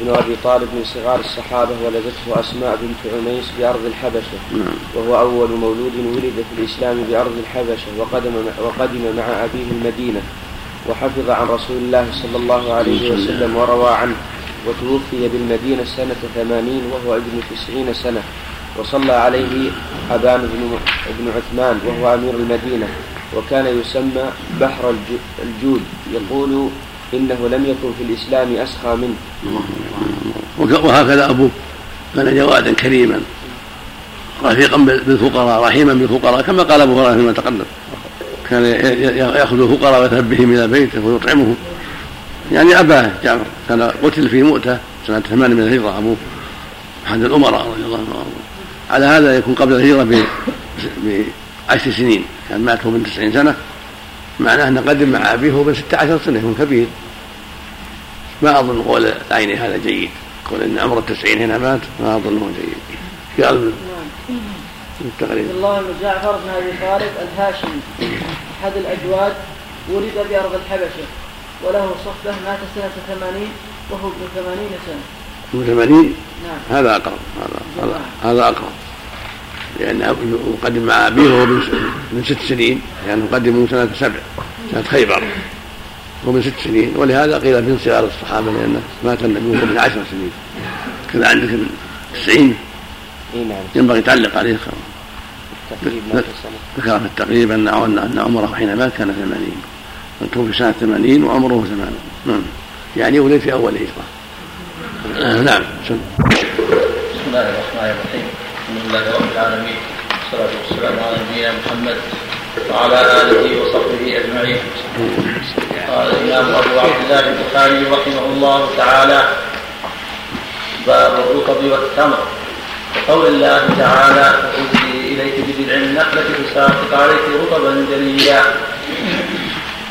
ابن أبي طالب من صغار الصحابة ولدته أسماء بنت عميس بأرض الحبشة نعم. وهو أول مولود ولد في الإسلام بأرض الحبشة وقدم وقدم مع أبيه المدينة وحفظ عن رسول الله صلى الله عليه وسلم وروى عنه وتوفي بالمدينة سنة ثمانين وهو ابن تسعين سنة وصلى عليه أبان بن بن عثمان وهو أمير المدينة وكان يسمى بحر الجود يقول إنه لم يكن في الإسلام أسخى منه. وهكذا أبوه كان جوادا كريما رفيقا بالفقراء رحيما بالفقراء كما قال أبو هريرة فيما تقدم. كان يأخذ الفقراء ويذهب بهم إلى بيته ويطعمهم يعني أباه جعفر كان قتل في مؤتة سنة ثمان من الهجرة ابوه أحد الأمراء رضي الله عنه. على هذا يكون قبل الهجرة بعشر سنين. كان مات وهو من تسعين سنة. معناه انه قدم مع أبيه وهو ستة عشر سنة يكون كبير. ما أظن قول العيني هذا جيد. قول إن عمر التسعين هنا مات ما اظنه جيد. قال عبد الله بن جعفر بن أبي طالب الهاشمي أحد الأجواد ولد بأرض الحبشة وله صحبة مات سنة ثمانين وهو ابن ثمانين سنة. ابن ثمانين؟ نعم. هذا أقرب هذا هذا, هذا اقرب لأن قدم مع أبيه وهو من ست سنين لأنه يعني قدموا سنة سبع سنة خيبر وهو من ست سنين. ولهذا قيل من صغار الصحابة لأنه مات النبي وهو من عشر سنين. كذا عندك التسعين. نعم. ينبغي تعلق عليه. ذكر في التقريب أن أن عمره حين مات كان ثمانين. توفي سنة ثمانين وعمره ثمانين. نعم. يعني ولد في أول هجرة نعم. بسم الله الرحمن الرحيم. لله رب العالمين. والصلاة والسلام على نبينا محمد وعلى آله وصحبه أجمعين. قال الإمام أبو عبد الله البخاري رحمه الله تعالى باب الرطب والتمر. وقول الله تعالى وأوحي إليك ببدع النخلة تساقط عليك رطبا جليا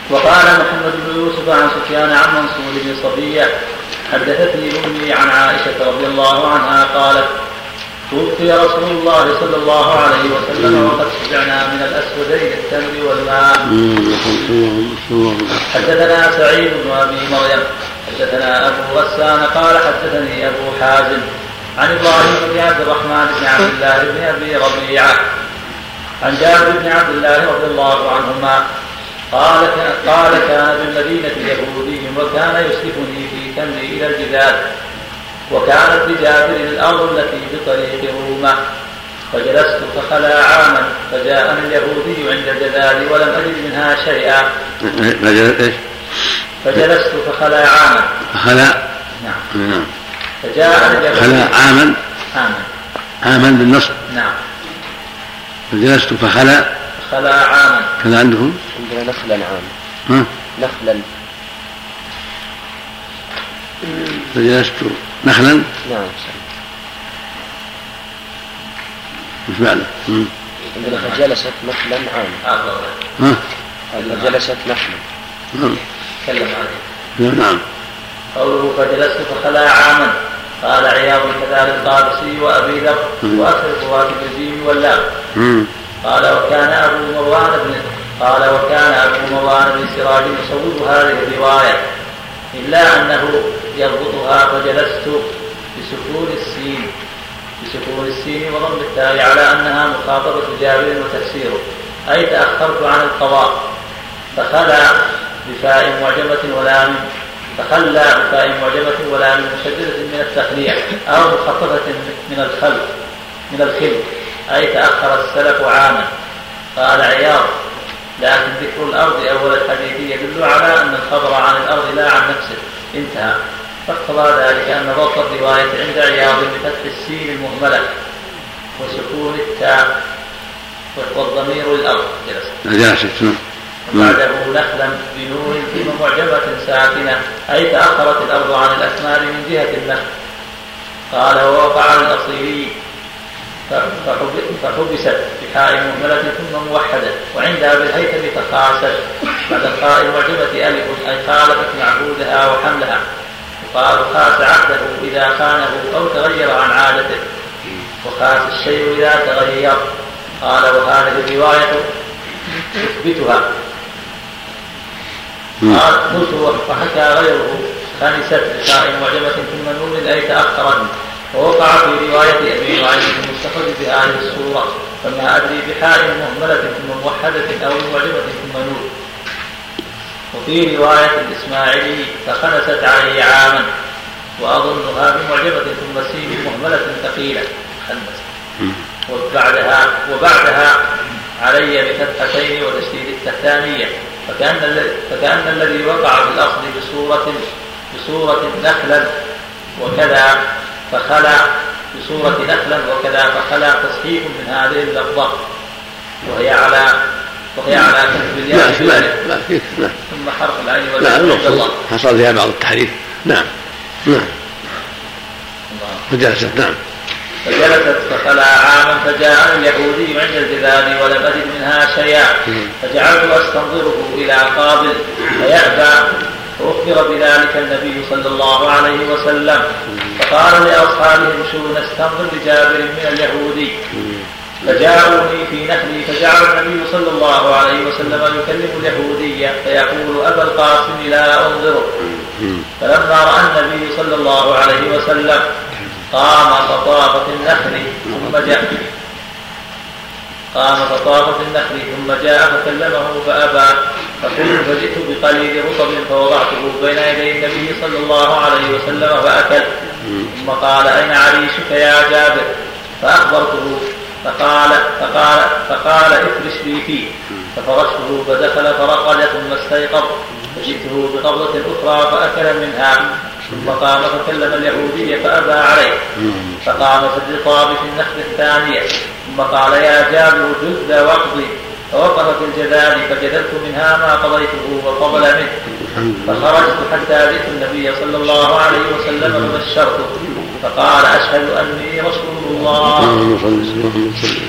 وقال محمد بن يوسف عن سفيان عن منصور بن صبية حدثتني أمي عن عائشة رضي الله عنها قالت توفي رسول الله صلى الله عليه وسلم وقد شبعنا من الأسودين التمر والماء. حدثنا سعيد بن أبي مريم حدثنا أبو غسان قال حدثني أبو حازم عن إبراهيم بن عبد الرحمن بن عبد الله بن أبي ربيعة عن جابر بن عبد الله رضي الله عنهما قال قال كان بالمدينة يهودي وكان يسلفني في تمري إلى الجبال. وكانت لجابر الأرض التي بطريق رومة. فجلست فخلا عاما فجاءني اليهودي عند الجبال ولم أجد منها شيئا. فجلست إيش؟ فجلست فخلا عاما. فخلا نعم. نعم. فجاءني اليهودي خلا عاما؟ عاما. عاما بالنصب. نعم. فجلست فخلا؟ خلا عاما. كذا عندكم؟ عندنا نخلا عام. ها؟ نخلا. فجلست نخلا. نعم. مش معنى؟ فجلست نخلا عام. ها؟ فجلست نخلا. نعم. تكلم عليه نعم. قوله فجلست فخلا عاما. قال عياض كذلك القادسي وأبي ذر وأكثر الرواة بالجيم واللام. قال وكان أبو مروان بن قال وكان أبو مروان بن سراج يصور هذه الرواية. إلا أنه يضبطها فجلست بسكون السين بسكون السين وضم التاء على أنها مخاطبة جابر وتفسيره. أي تأخرت عن القضاء. فخلا بفاء معجمه ولام تخلى بفاء معجمة ولام مشددة من التخليع أو مخففة من الخل من الخل أي تأخر السلف عاما. قال عياض لكن ذكر الأرض أول الحديث يدل على أن الخبر عن الأرض لا عن نفسه. انتهى. فاقتضى ذلك أن ضبط الرواية عند عياض بفتح السين المهملة وسكون التاء والضمير الأرض جلست جلست نعم. وبعده نخلا بنون ثم معجمة ساكنة أي تأخرت الأرض عن الأثمار من جهة النخل قال ووقع الأصيلي فحبست بحاء مهملة ثم موحدة وعندها بالهيثم تخاسر بعد الخاء المعجمة ألف أي خالفت معبودها وحملها. وقال خاس عهده إذا خانه أو تغير عن عادته. وخاس الشيء إذا تغير. قال وهذه الرواية يثبتها. قال قلت وحكى غيره خنست بخاء معجمة ثم نون أي تأخرت. ووقع في رواية أبي نعيم المستخرج بهذه الصورة فما أدري بحاء مهملة ثم موحدة أو معجمة ثم نون وفي رواية الإسماعيلي فخنست عليه عاما وأظنها بمعجمة ثم سين مهملة ثقيلة. خنست وبعدها وبعدها علي بفتحتين وتشديد التحتانية فكأن فكأن الذي وقع الأصل بصورة بصورة نخلا وكذا فخلا بصورة نخلا وكذا فخلا تصحيح من هذه اللفظة. وهي على وهي على لا فيك نعم ثم حرف العين واللام عند الله. المقصود حصل فيها بعض التحريف. نعم نعم. فجلست نعم. فجلست فخلا عاما فجاء اليهودي عند الجبال ولم أجد منها شيئا. فجعلت أستنظره إلى قابل فيأبى فأخبر بذلك النبي صلى الله عليه وسلم فقال لأصحابه امشوا نستنظر بجابر من اليهودي فجاءوني في نخلي فجعل النبي صلى الله عليه وسلم يكلم اليهودي فيقول أبا القاسم لا أنظره فلما رأى النبي صلى الله عليه وسلم قام فطاف في النخل ثم جاء. قام فطاف في النخل ثم جاء فكلمه فأبى فقلت فجئت بقليل رطب فوضعته بين يدي النبي صلى الله عليه وسلم فأكل. ثم قال أين عريشك يا جابر؟ فأخبرته فقال فقال فقال افرش لي فيه. ففرشته فدخل فرقد ثم استيقظ. فجئته بقبضة أخرى فأكل منها. ثم قام فكلم اليهودي فأبى عليه. فقام في الرطاب في النخل الثانية. ثم قال يا جابر جد واقضي فوقف في الجدال فجدلت منها ما قضيته وقبل منه. فخرجت حتى جئت النبي صلى الله عليه وسلم فبشرته فقال أشهد أني رسول الله.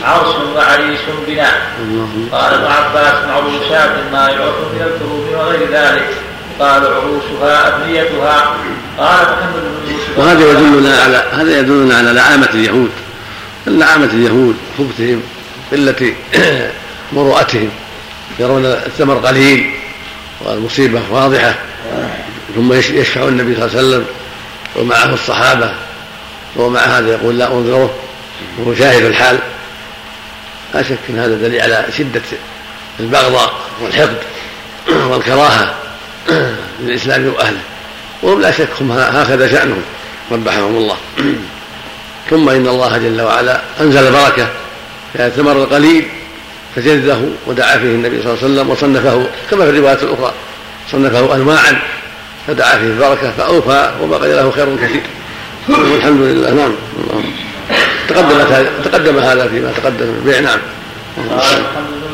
عرش وعريش بنا. قال ابن عباس معروشات ما يعرف من الكروب وغير ذلك. يقال عروشها أبنيتها. قال محمد بن يوسف وهذا يدلنا على هذا يدلنا على لعامة اليهود. لعامة اليهود خبثهم قلة (clears throat) مروءتهم يرون الثمر قليل والمصيبة واضحة. ثم يشفع النبي صلى الله عليه وسلم ومعه الصحابة ومع هذا يقول لا أنظره وهو شاهد الحال. لا شك إن هذا دليل على شدة البغضاء والحقد (clears throat) والكراهة. للاسلام وأهله. وهم لا شك هم هكذا شأنهم ربحهم الله. (clears throat) ثم إن الله جل وعلا أنزل بركه في الثمر القليل فجده ودعا فيه النبي صلى الله عليه وسلم وصنفه كما في الروايات الأخرى صنفه انواعا فدعا فيه البركة فأوفى وبقي له خير كثير. والحمد لله نعم. اللهم تقدم هذا فيما تقدم البيع نعم. بن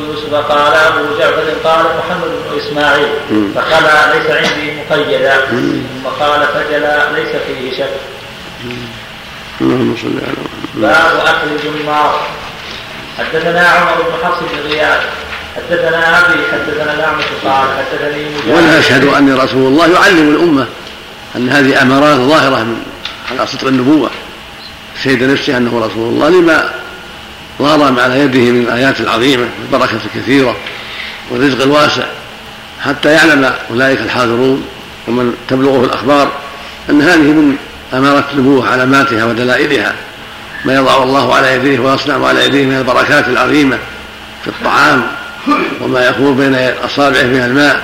يوسف قال أبو جعفر قال محمد بن إسماعيل. فخلا ليس عندي مقيدا ثم قال فجلا ليس فيه شك. اللهم صل على باب أكل الجمار. حدثنا عمر بن حفص بن غياث. حدثنا أبي حدثنا الاعمش قال حدثني وأنا أشهد اني رسول الله يعلم الأمة أن هذه أمارات ظاهرة من على صدق النبوه شهد نفسه أنه رسول الله. لما ظهر على يده من الآيات العظيمة والبركه الكثيرة والرزق الواسع حتى يعلم أولئك الحاضرون ومن تبلغه الأخبار أن هذه من امارات النبوه علاماتها ودلائلها ما يضع الله على يديه ويصنع على يديه من البركات العظيمة في الطعام وما يكون بين أصابعه من الماء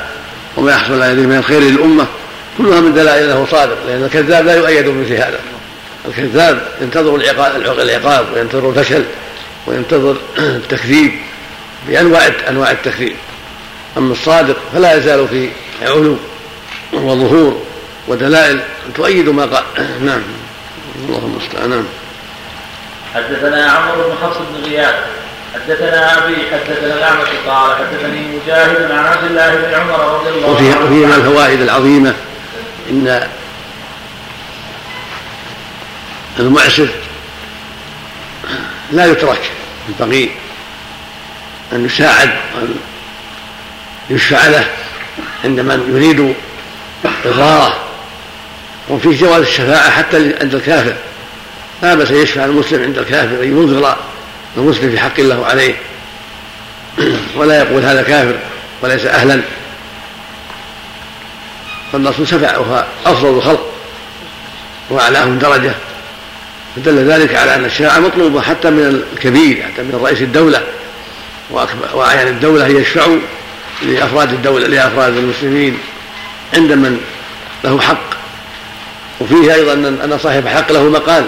وما يحصل على يديه من الخير للأمة كلها من دلائل انه صادق لأن الكذاب لا يؤيد بمثل هذا. الكذاب ينتظر العقاب وينتظر الفشل. وينتظر التكذيب بأنواع أنواع التكذيب. أما الصادق فلا يزال في علو وظهور ودلائل تؤيد ما قال (clears throat) نعم. اللهم المستعان نعم. حدثنا عمرو بن حفص بن غياث. حدثنا أبي حدثنا الأعمش قال حدثني مجاهد عن عبد الله بن عمر رضي الله عنه. وفي من الفوائد العظيمة إن المعسر لا يترك ينبغي أن يساعد وأن يشفع له عند من يريد إضراره وفي جواز الشفاعة حتى عند الكافر. لا بأس يشفع المسلم عند الكافر أن ينظر المسلم في حق الله عليه. ولا يقول هذا كافر وليس أهلا. فالرسول شفع أفضل الخلق وأعلاهم درجة. فدل ذلك على أن الشفاعه مطلوبه حتى من الكبير حتى من رئيس الدولة وأعيان الدولة ان يشفعوا لأفراد الدولة لأفراد المسلمين عند من له حق. وفيه أيضا ان صاحب حق له مقال.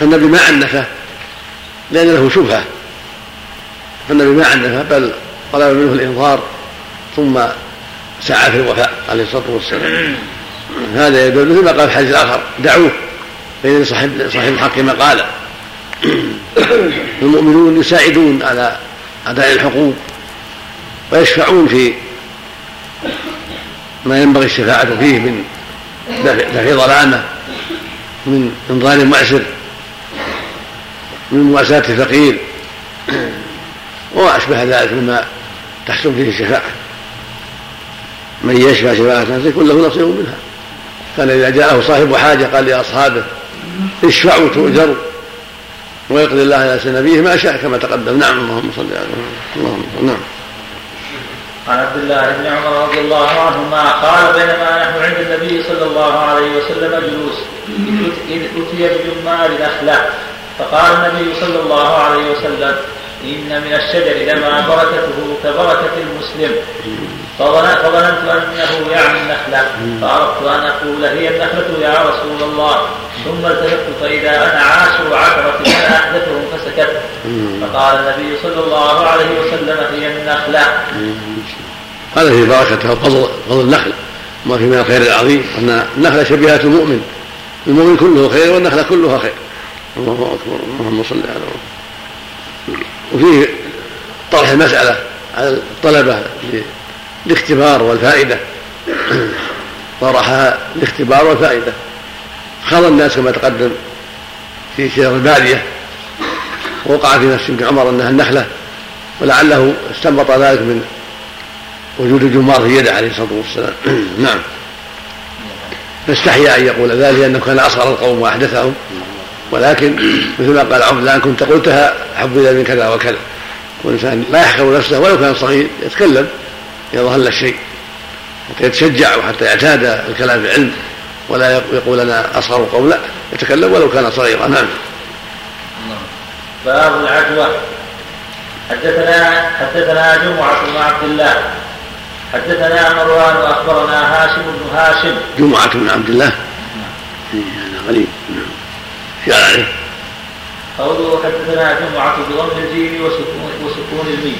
فالنبي ما عنفه لأن له شبهة. فالنبي ما عنفه بل طلب منه الإنظار ثم سعى في الوفاء عليه الصلاة والسلام. هذا يدل مثل ما قال في الحديث الآخر دعوه. فإن صاحب صاحب الحق مقالا (clears throat) المؤمنون يساعدون على أداء الحقوق ويشفعون في ما ينبغي الشفاعة فيه من دفع ظلامة من إنظار معسر من مواساة الفقير. (clears throat) وما أشبه ذلك مما تحصل فيه الشفاعة. من يشفع شفاعة يكون له نصيب منها. كان إذا جاءه صاحب حاجة قال لأصحابه اشفعوا تؤجروا ويقضي الله إلى نبيه ما شاء كما تقدم. نعم اللهم صل على اللهم صل نعم. عن عبد الله بن عمر رضي الله عنهما قال بينما نحن عند النبي صلى الله عليه وسلم جلوس. اذ أتي بجمار نخله فقال النبي صلى الله عليه وسلم إن من الشجر لما بركته كبركة المسلم. فظننت أنه يعني النخلة. فاردت أن أقول هي النخلة يا رسول الله. ثم التفت فإذا أنا عاشر عشره فانا أحدثهم فسكت. فقال النبي صلى الله عليه وسلم هي النخلة. هذا في بركة فضل النخل. ما في من الخير العظيم. أن النخله شبيهة المؤمن. المؤمن كله خير والنخلة كلها خير. الله أكبر. اللهم صل على وفيه طرح المساله على الطلبة الاختبار والفائدة. طرحها الاختبار والفائدة. خاض الناس كما تقدم في شجر البادية. ووقع في نفس ابن عمر أنها النخلة. ولعله استنبط ذلك من وجود الجمار في يده عليه الصلاة والسلام. (clears throat) نعم. فاستحيا أن يقول ذلك لأنه كان أصغر القوم وأحدثهم. ولكن مثل ما قال عمر لأن كنت قلتها حبذ من كذا وكذا. والإنسان لا يحقر نفسه ولو كان صغير يتكلم. اذا ظهر له الشيء حتى يتشجع وحتى يعتاد الكلام بالعلم ولا يقول أنا أصغر قوم لا يتكلم ولو كان صغيرا نعم. باب العدوى. حدثنا حدثنا جمعة بن عبد الله. حدثنا مروان واخبرنا هاشم بن هاشم. جمعة بن عبد الله؟ نعم. هذا غريب. نعم. عليه قوله حدثنا جمعة بضم الجيم وسكون وسكون الميم.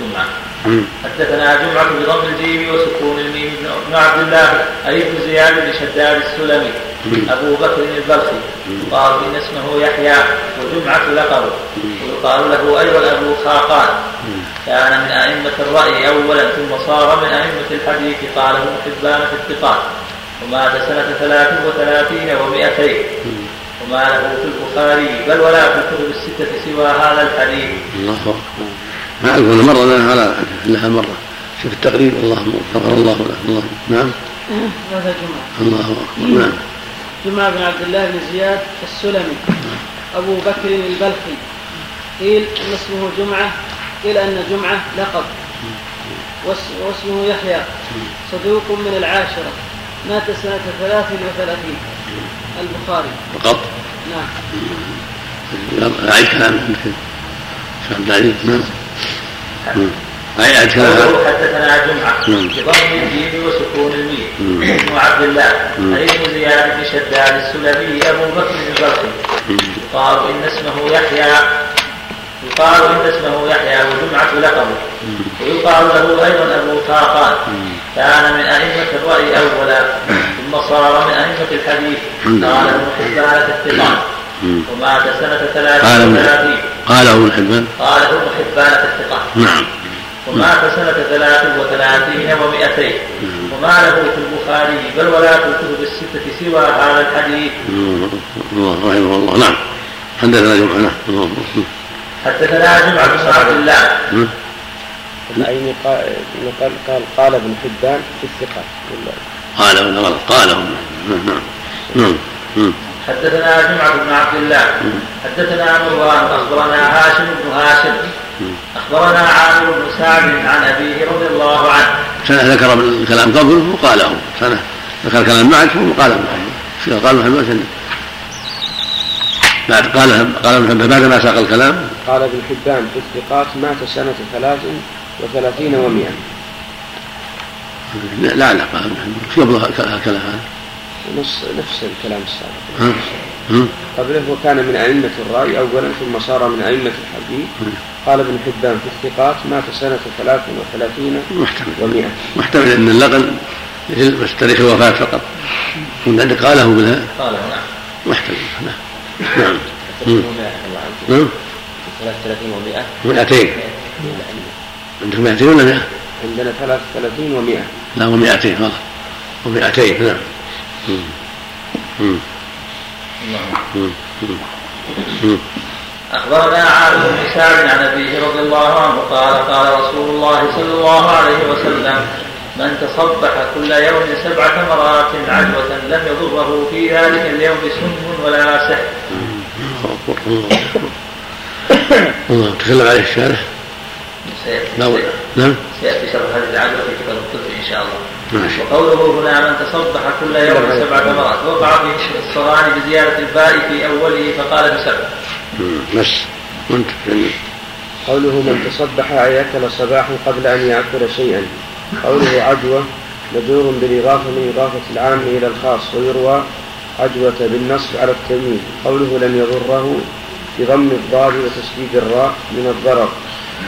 جمعة حدثنا جمعة بضم الجيم وسكون الميم بن عبد الله أي بن زياد بن شداد السلمي أبو بكر البلخي قال إن اسمه يحيى وجمعة لقبه ويقال له أيضا أبو خاقان. كان من أئمة الرأي أولا ثم صار من أئمة الحديث قاله حبان في الثقات. ومات سنة ثلاث وثلاثين ومائتين وما له في البخاري بل ولا في الكتب الستة سوى هذا الحديث. الله أكبر. ما أعرف أنا مرة لها على لها مرة. شوف التقريب اللهم غفر الله له. الله نعم. هذا جمعة. الله أكبر. نعم. جمعة بن عبد الله بن زياد السلمي. أبو بكر البلخي. قيل أن اسمه جمعة قيل أن جمعة لقب. واسمه يحيى. صدوق من العاشرة. مات سنة ثلاث وثلاثين. البخاري. فقط نعم. أعيد كلامك شيخ عبد العزيز. نعم. أعيد كلامك حدثنا جمعة. بضم الجيم وسكون الميم ابن عبد الله. أي ابن زياد بن شداد السلمي أبو بكر البلخي قال إن اسمه يحيى. يقال إن اسمه يحيى وجمعة لقبه ويقال له أيضا أبو طاقان كان من أئمة الرأي أولا ثم صار من أئمة الحديث. قال ابن حبان في الثقات ومات سنة ثلاث وثلاثين. قاله ابن حبان. قاله ابن حبان في الثقات نعم. ومات سنة ثلاث وثلاثين ومائتين وما له في البخاري بل ولا في الكتب الستة سوى هذا الحديث. الله رحمه الله. نعم. حدثنا جمعة. نعم. حدثنا جمعة بن عبد الله. العيني قال قال قال, قال ابن حبان في الثقة. قال ولا غلط قال نعم. نعم نعم حدثنا جمعة بن عبد الله حدثنا مروان أخبرنا هاشم بن هاشم أخبرنا عامر بن سعد عن أبيه رضي الله عنه. سنة ذكر الكلام قبله وقاله سنة ذكر الكلام قال ابن حبان قال ابن حبان بعد قال قال ابن حبان بعد ما ساق الكلام. قال ابن حبان في الثقات مات سنة ثلاث وثلاثين ومئة. لا لا قال ابن حبان قبل الكلام هذا نفس نفس الكلام السابق. قبله وكان من أئمة الرأي أولا ثم صار من أئمة الحديث. قال ابن حبان في الثقات مات سنة ثلاث وثلاثين محتمل. ومئة محتمل أن اللقن بس تاريخ الوفاة فقط. عندك قاله بالها قاله نعم. محتمل نعم. نعم. نعم. 33 و100 200 عندك 200 ولا 100 عندنا 33 و100 لا و200 غلط و200 نعم. أخبرنا عامر بن سعد عن أبيه رضي الله عنه قال قال رسول الله صلى الله عليه وسلم من تصبح كل يوم سبع تمرات عدوة لم يضره في ذلك اليوم سم ولا سحر. الله تكلم عليه الشارح؟ نعم. نعم. سيأتي شرح هذه العدوى في كتاب الطب إن شاء الله. وقوله هنا من تصبح كل يوم سبع تمرات وقع فيه الصغاني بزيادة الباء في أوله فقال بسبع. بس. وانت قوله من تصبح أي أكل صباحا قبل أن يأكل شيئا. قوله عدوى مجرور بالإضافة من إضافة العام إلى الخاص ويروى عدوة بالنصب على التمييز. قوله لم يضره بضم الضاد وتشديد الراء من الضرر.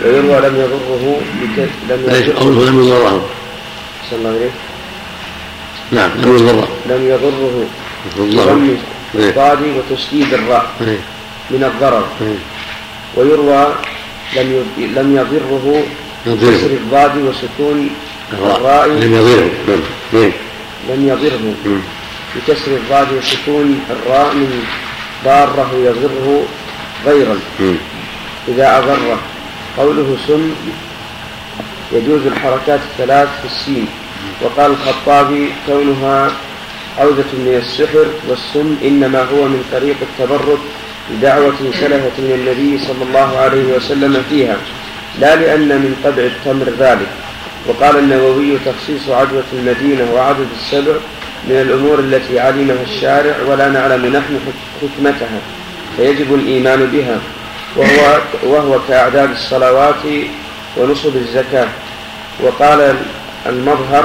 ويروى لم يضره. لم يضره قوله لم يضره. صلى الله عليه نعم لم يضره لم يضره بضم الضاد وتشديد الراء من الضرر. ويروى لم لم يضره بكسر الضاد وسكون الراء لم يضره. نعم. لم يضره بكسر الضاد وسكون الراء من ضاره يضره غيرا. إذا أضره قوله سم يجوز الحركات الثلاث في السين. وقال الخطابي كونها عودة من السحر والسم إنما هو من طريق التبرك بدعوة سلفت من النبي صلى الله عليه وسلم فيها لا لأن من طبع التمر ذلك. وقال النووي تخصيص عدوة المدينة وعدد السبع من الأمور التي علمها الشارع ولا نعلم نحن حكمتها فيجب الإيمان بها. وهو, وهو كأعداد الصلوات ونصب الزكاة. وقال المظهر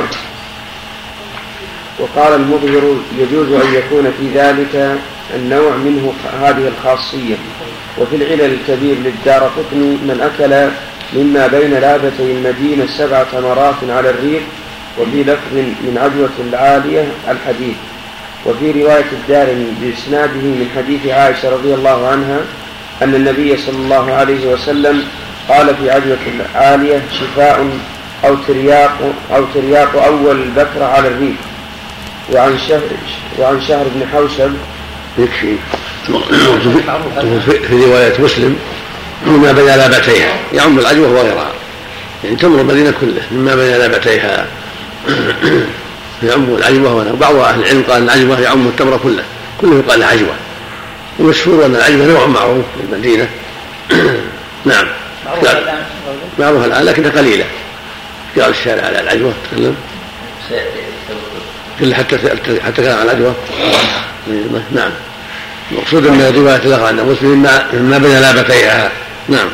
وقال المظهر يجوز أن يكون في ذلك النوع منه هذه الخاصية. وفي العلل الكبير للدار قطني من أكل مما بين لابتي المدينة سبع تمرات على الريق وفي لفظ من عدوة العالية الحديث. وفي رواية الدارمي بإسناده من حديث عائشة رضي الله عنها أن النبي صلى الله عليه وسلم قال في عدوة العالية شفاء أو ترياق أو ترياق أول البكر على الريق وعن شهر وعن شهر بن حوشب. يكفي في رواية مسلم مما بين لابتيها. يعم العجوة وغيرها. يعني تمر المدينة كله مما بين لابتيها. يعم العجوة وبعض أهل العلم قال العجوة يعم التمر كله. كله يقال عجوة ومشهور أن العجوة نوع معروف في المدينة. (clears throat) نعم. معروفة الآن لكنها قليلة. قال الشارع على العجوة تكلم. إلا حتى حتى كان على العجوة. نعم. المقصود أن رواية الآخر عند مسلم مما بين لابتيها. نعم.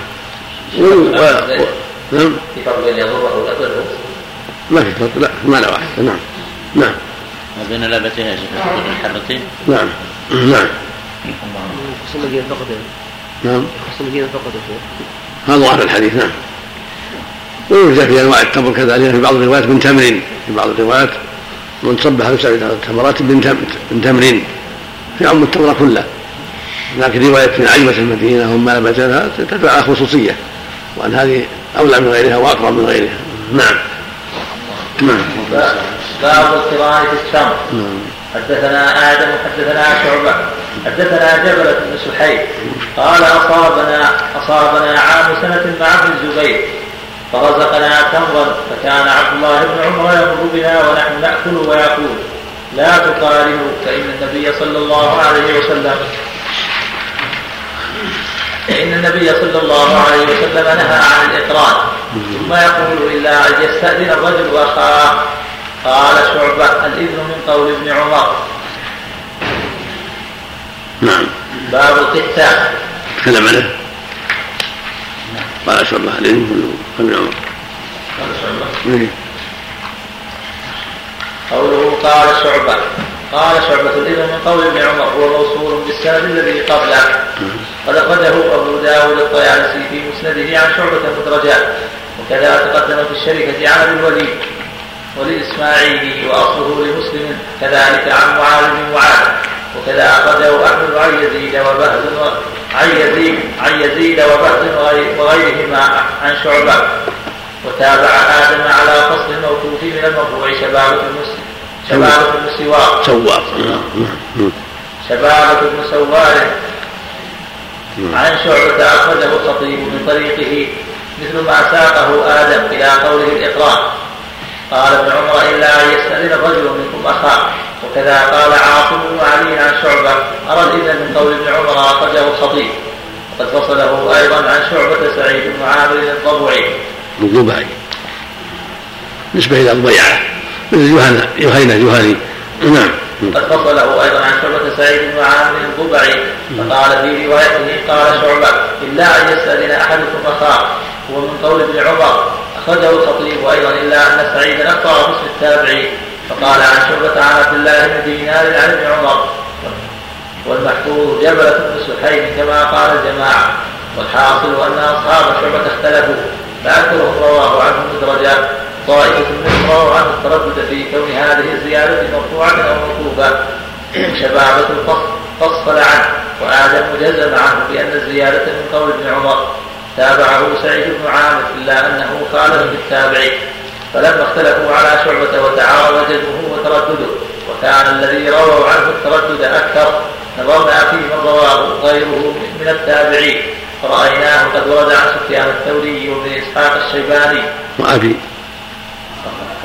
و... و... نعم. في فرق بين يضره ويضره ما في فرق. لا معنى واحد. نعم. نعم. ما بين لابتيها يا شيخ؟ الحرتين نعم. نعم. خص المدينة فقط نعم. خص المدينة فقط يا شيخ. هذا ظاهر الحديث نعم. ويوجد في أنواع التمر كذلك في بعض الروايات من تمر في بعض الروايات من صبح سبع تمرات من تمر. يعم التمر كله. لكن رواية من عجمة المدينة وما لبتها تدل على خصوصية وأن هذه أولى من غيرها وأقرب من غيرها. نعم. نعم. باب القراءة في التمر. نعم. حدثنا آدم حدثنا شعبة. حدثنا جبلة بن سحيل قال أصابنا أصابنا عام سنة مع ابن الزبير فرزقنا تمرا فكان عبد الله بن عمر يمر بنا ونحن نأكل ويقول لا تقارنوا فإن النبي صلى الله عليه وسلم فإن النبي صلى الله عليه وسلم نهى عن الإقران ثم يقول إلا أن يستأذن الرجل أخاه. قال شعبة الإذن من قول ابن عمر. نعم. باب القتال تكلم عنه قال شعبة الإذن من ابن عمر قال. قوله قال شعبة. قال شعبة الإذن من قول ابن عمر هو موصول بالسند الذي قبله. قد أخرجه أبو داود الطيالسي في مسنده عن شعبة المدرجات وكذا تقدم في الشركة عن أبي الوليد وللإسماعيلي وأصله لمسلم كذلك عن معاذ بن معاذ. وكذا أخرجه أحمد عن يزيد وبهز عن يزيد عن يزيد وبهز وغيرهما عن شعبة. وتابع آدم على فصل الموقوف من المرفوع شبابة المسلم شبابة بن سوار سوار شبابة بن سوار عن شعبة أخرجه الخطيب من طريقه مثل ما ساقه آدم إلى قوله الإقرار. قال ابن عمر إلا أن يستأذن رجل منكم أخاه. وكذا قال عاصم بن علي عن شعبة أرى الإذن من قول ابن عمر أخرجه الخطيب. وقد فصله أيضا عن شعبة سعيد بن عامر الضبعي. الضبعي. نسبة إلى الضيعة. مثل جهنة جهينة جهني نعم. قد فصله أيضا عن شعبة سعيد بن عامر الضبعي. فقال في روايته قال شعبة إلا أن يستأذن أحدكم أخاه. هو من قول ابن عمر. أخرجه الخطيب أيضا إلا أن سعيدا في اسم التابعي فقال عن شعبة عن عبد الله بن دينار عن ابن عمر والمحفوظ جبلة بن سحيم كما قال الجماعة والحاصل أن أصحاب شعبة اختلفوا فأكثرهم رواه عنهم مدرجات طائفة منهم رووا عنه التردد في كون هذه الزيادة مرفوعة أو موقوفة شبابة فصل عنه وآدم جزم عنه بأن الزيادة من قول ابن عمر. تابعه سعيد بن عامر إلا أنه خالف بالتابعين فلما اختلفوا على شعبة وتعارض جزمه وتردده وكان الذي رووا عنه التردد أكثر نظرنا في من رواه غيره من التابعين. فرأيناه قد ورد عن سفيان الثوري وابن إسحاق الشيباني. وأبي.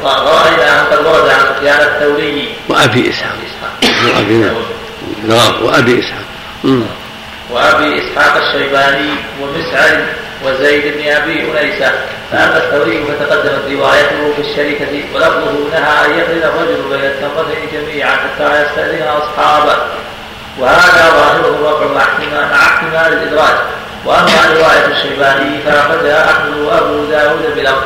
رأينا أن قد ورد عن سفيان الثوري. وأبي إسحاق. وأبي نعم. نعم وأبي إسحاق. وأبي إسحاق الشيباني ومسعر وزيد بن أبي أنيسة. فأما الثوري فتقدمت روايته في الشركة ولفظه نهى أن يقرن الرجل بين التمرتين جميعا حتى يستأذن أصحابه. وهذا ظاهره الرفع مع احتمال الإدراج وأما رواية الشيباني فأخرجها أحمد وأبو داود بلفظ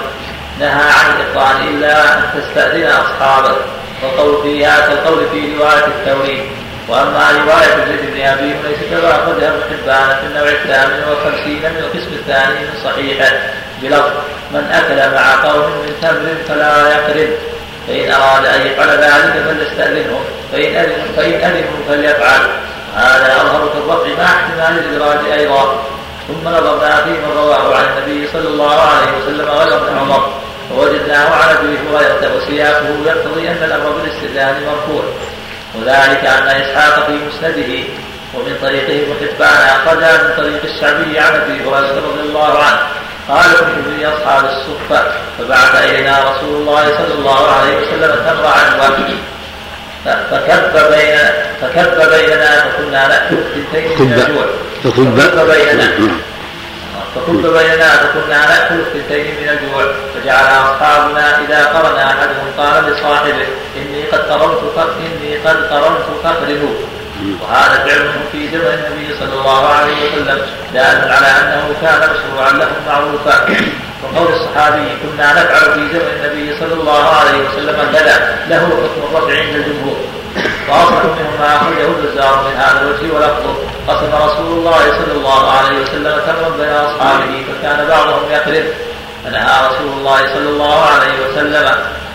نهى عن الإقران إلا أن تستأذن أصحابه. والقول فيها كالقول في رواية الثوري. وأما روايه زيد بن ابي ليس كما اخرجها ابن حبان في النوع الثامن والخمسين من القسم الثاني من صحيحه بلفظ من أكل مع قوم من تمر فلا يقرب فإن أراد أن يفعل ذلك فليستاذنهم فإن اذنوا فإن اذنوا فليفعل. هذا أظهر في الرفع مع احتمال الإدراج أيضا. ثم نظرنا فيما رواه عن النبي صلى الله عليه وسلم غير ابن عمر فوجدناه عن ابي هريرة وسياقه يقتضي أن الأمر بالاستئذان مرفوع. وذلك أن إسحاق في مسنده ومن طريقه ابن حبان أخرجها من طريق الشعبي عن أبي هريرة رضي الله عنه. قال كنت في أصحاب الصفة. فبعث إلينا رسول الله صلى الله عليه وسلم تمر عنوة فكب بين فكب بيننا فكنا نأكل من الجوع. فكب بيننا. فكنت بيننا فكنا ناكل الثنتين من الجوع فجعل أصحابنا إذا قرن أحدهم قال لصاحبه إني قد قرنت إني قد قرنت فقره وهذا فعل في زمن النبي صلى الله عليه وسلم دال على أنه كان مشروعا لهم معروفا. وقول الصحابي كنا نفعل في زمن النبي صلى الله عليه وسلم كذا له حكم الرفع عند الجمهور. واصح منهم ما اخرجه البزار من هذا الوجه ولفظه. قسم رسول الله صلى الله عليه وسلم تمرا بين أصحابه فكان بعضهم يقرب فنهى رسول الله صلى الله عليه وسلم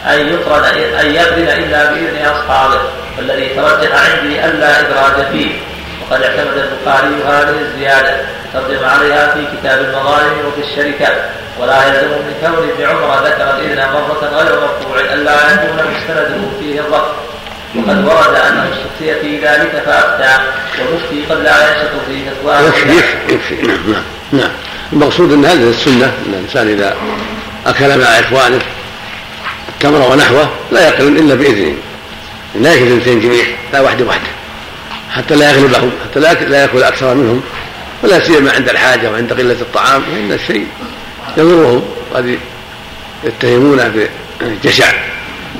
أن يقرن أن يقرن إلا بإذن أصحابه والذي ترجح عندي ألا ادراج فيه. وقد اعتمد البخاري هذه الزيادة. ترجم عليها في كتاب المظالم وفي الشركة. ولا يلزم من كون ابن عمر ذكر الإذن مرة غير مرفوع ان يكون مستنده فيه الرفض. وقد ورد انه استفتي في ذلك فافتى والمفتي قد لا ينشط في فتواه يكفي يكفي نعم نعم نعم. المقصود أن هذه السنة أن الإنسان إذا أكل مع إخوانه التمر ونحوه لا يقرن إلا بإذنه. لا ياكل اثنتين جميع لا واحدة واحدة حتى لا يغلبهم حتى لا لا يأكل أكثر منهم. ولا سيما عند الحاجة وعند قلة الطعام فإن الشيء يضرهم. قد يتهمونه بالجشع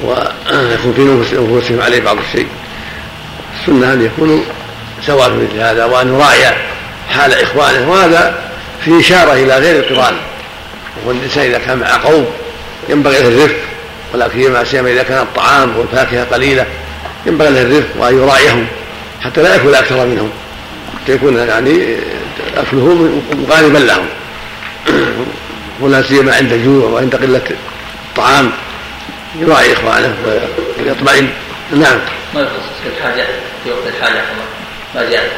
ويكون في نفوسهم عليه بعض الشيء. السنة أن يكونوا سواء في مثل هذا وأن يراعي حال إخوانه وهذا في إشارة إلى غير القرآن. وهو الإنسان إذا كان مع قوم ينبغي له الرفق ولكن لا سيما إذا كان الطعام والفاكهة قليلة ينبغي له الرفق وأن يراعيهم حتى لا يأكل أكثر منهم. حتى يكون يعني أكله مغالبا لهم. (clears throat) ولا سيما عند الجوع وعند قلة الطعام. يراعي إخوانه ويطمئن. نعم. ما يخصص في الحاجة في وقت الحاجة ما جاء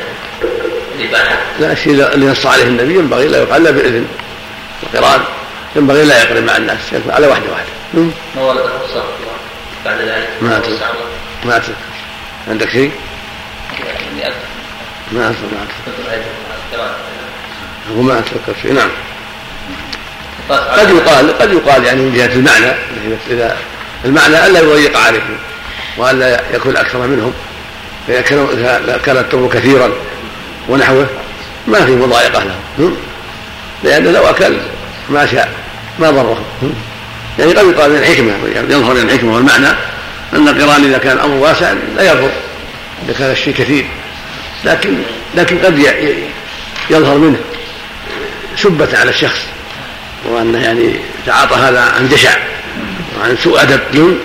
الإباحة؟ لا الشيء اللي نص عليه النبي ينبغي لا يقال إلا بإذن. القرآن ينبغي لا يقرن مع الناس يكون على واحدة واحدة ما ورد الرخصه بعد ذلك؟ ما أتذكر ما أتذكر عندك شيء؟ ما أتذكر ما ما أتذكر شيء. نعم. قد يقال قد يقال يعني من جهة المعنى إذا المعنى ألا يضيق عليهم وألا يكون أكثر منهم فاذا كان التمر كثيرا ونحوه ما في مضايقة لهم لأنه لو أكل ما شاء ما ضرهم يعني قد يقال من الحكمة يظهر من الحكمة والمعنى أن القرآن إذا كان الامر واسع لا يضر إذا كان الشيء كثير لكن لكن قد يظهر منه سبة على الشخص وأنه يعني تعاطى هذا عن جشع. عن سوء أدب نعم.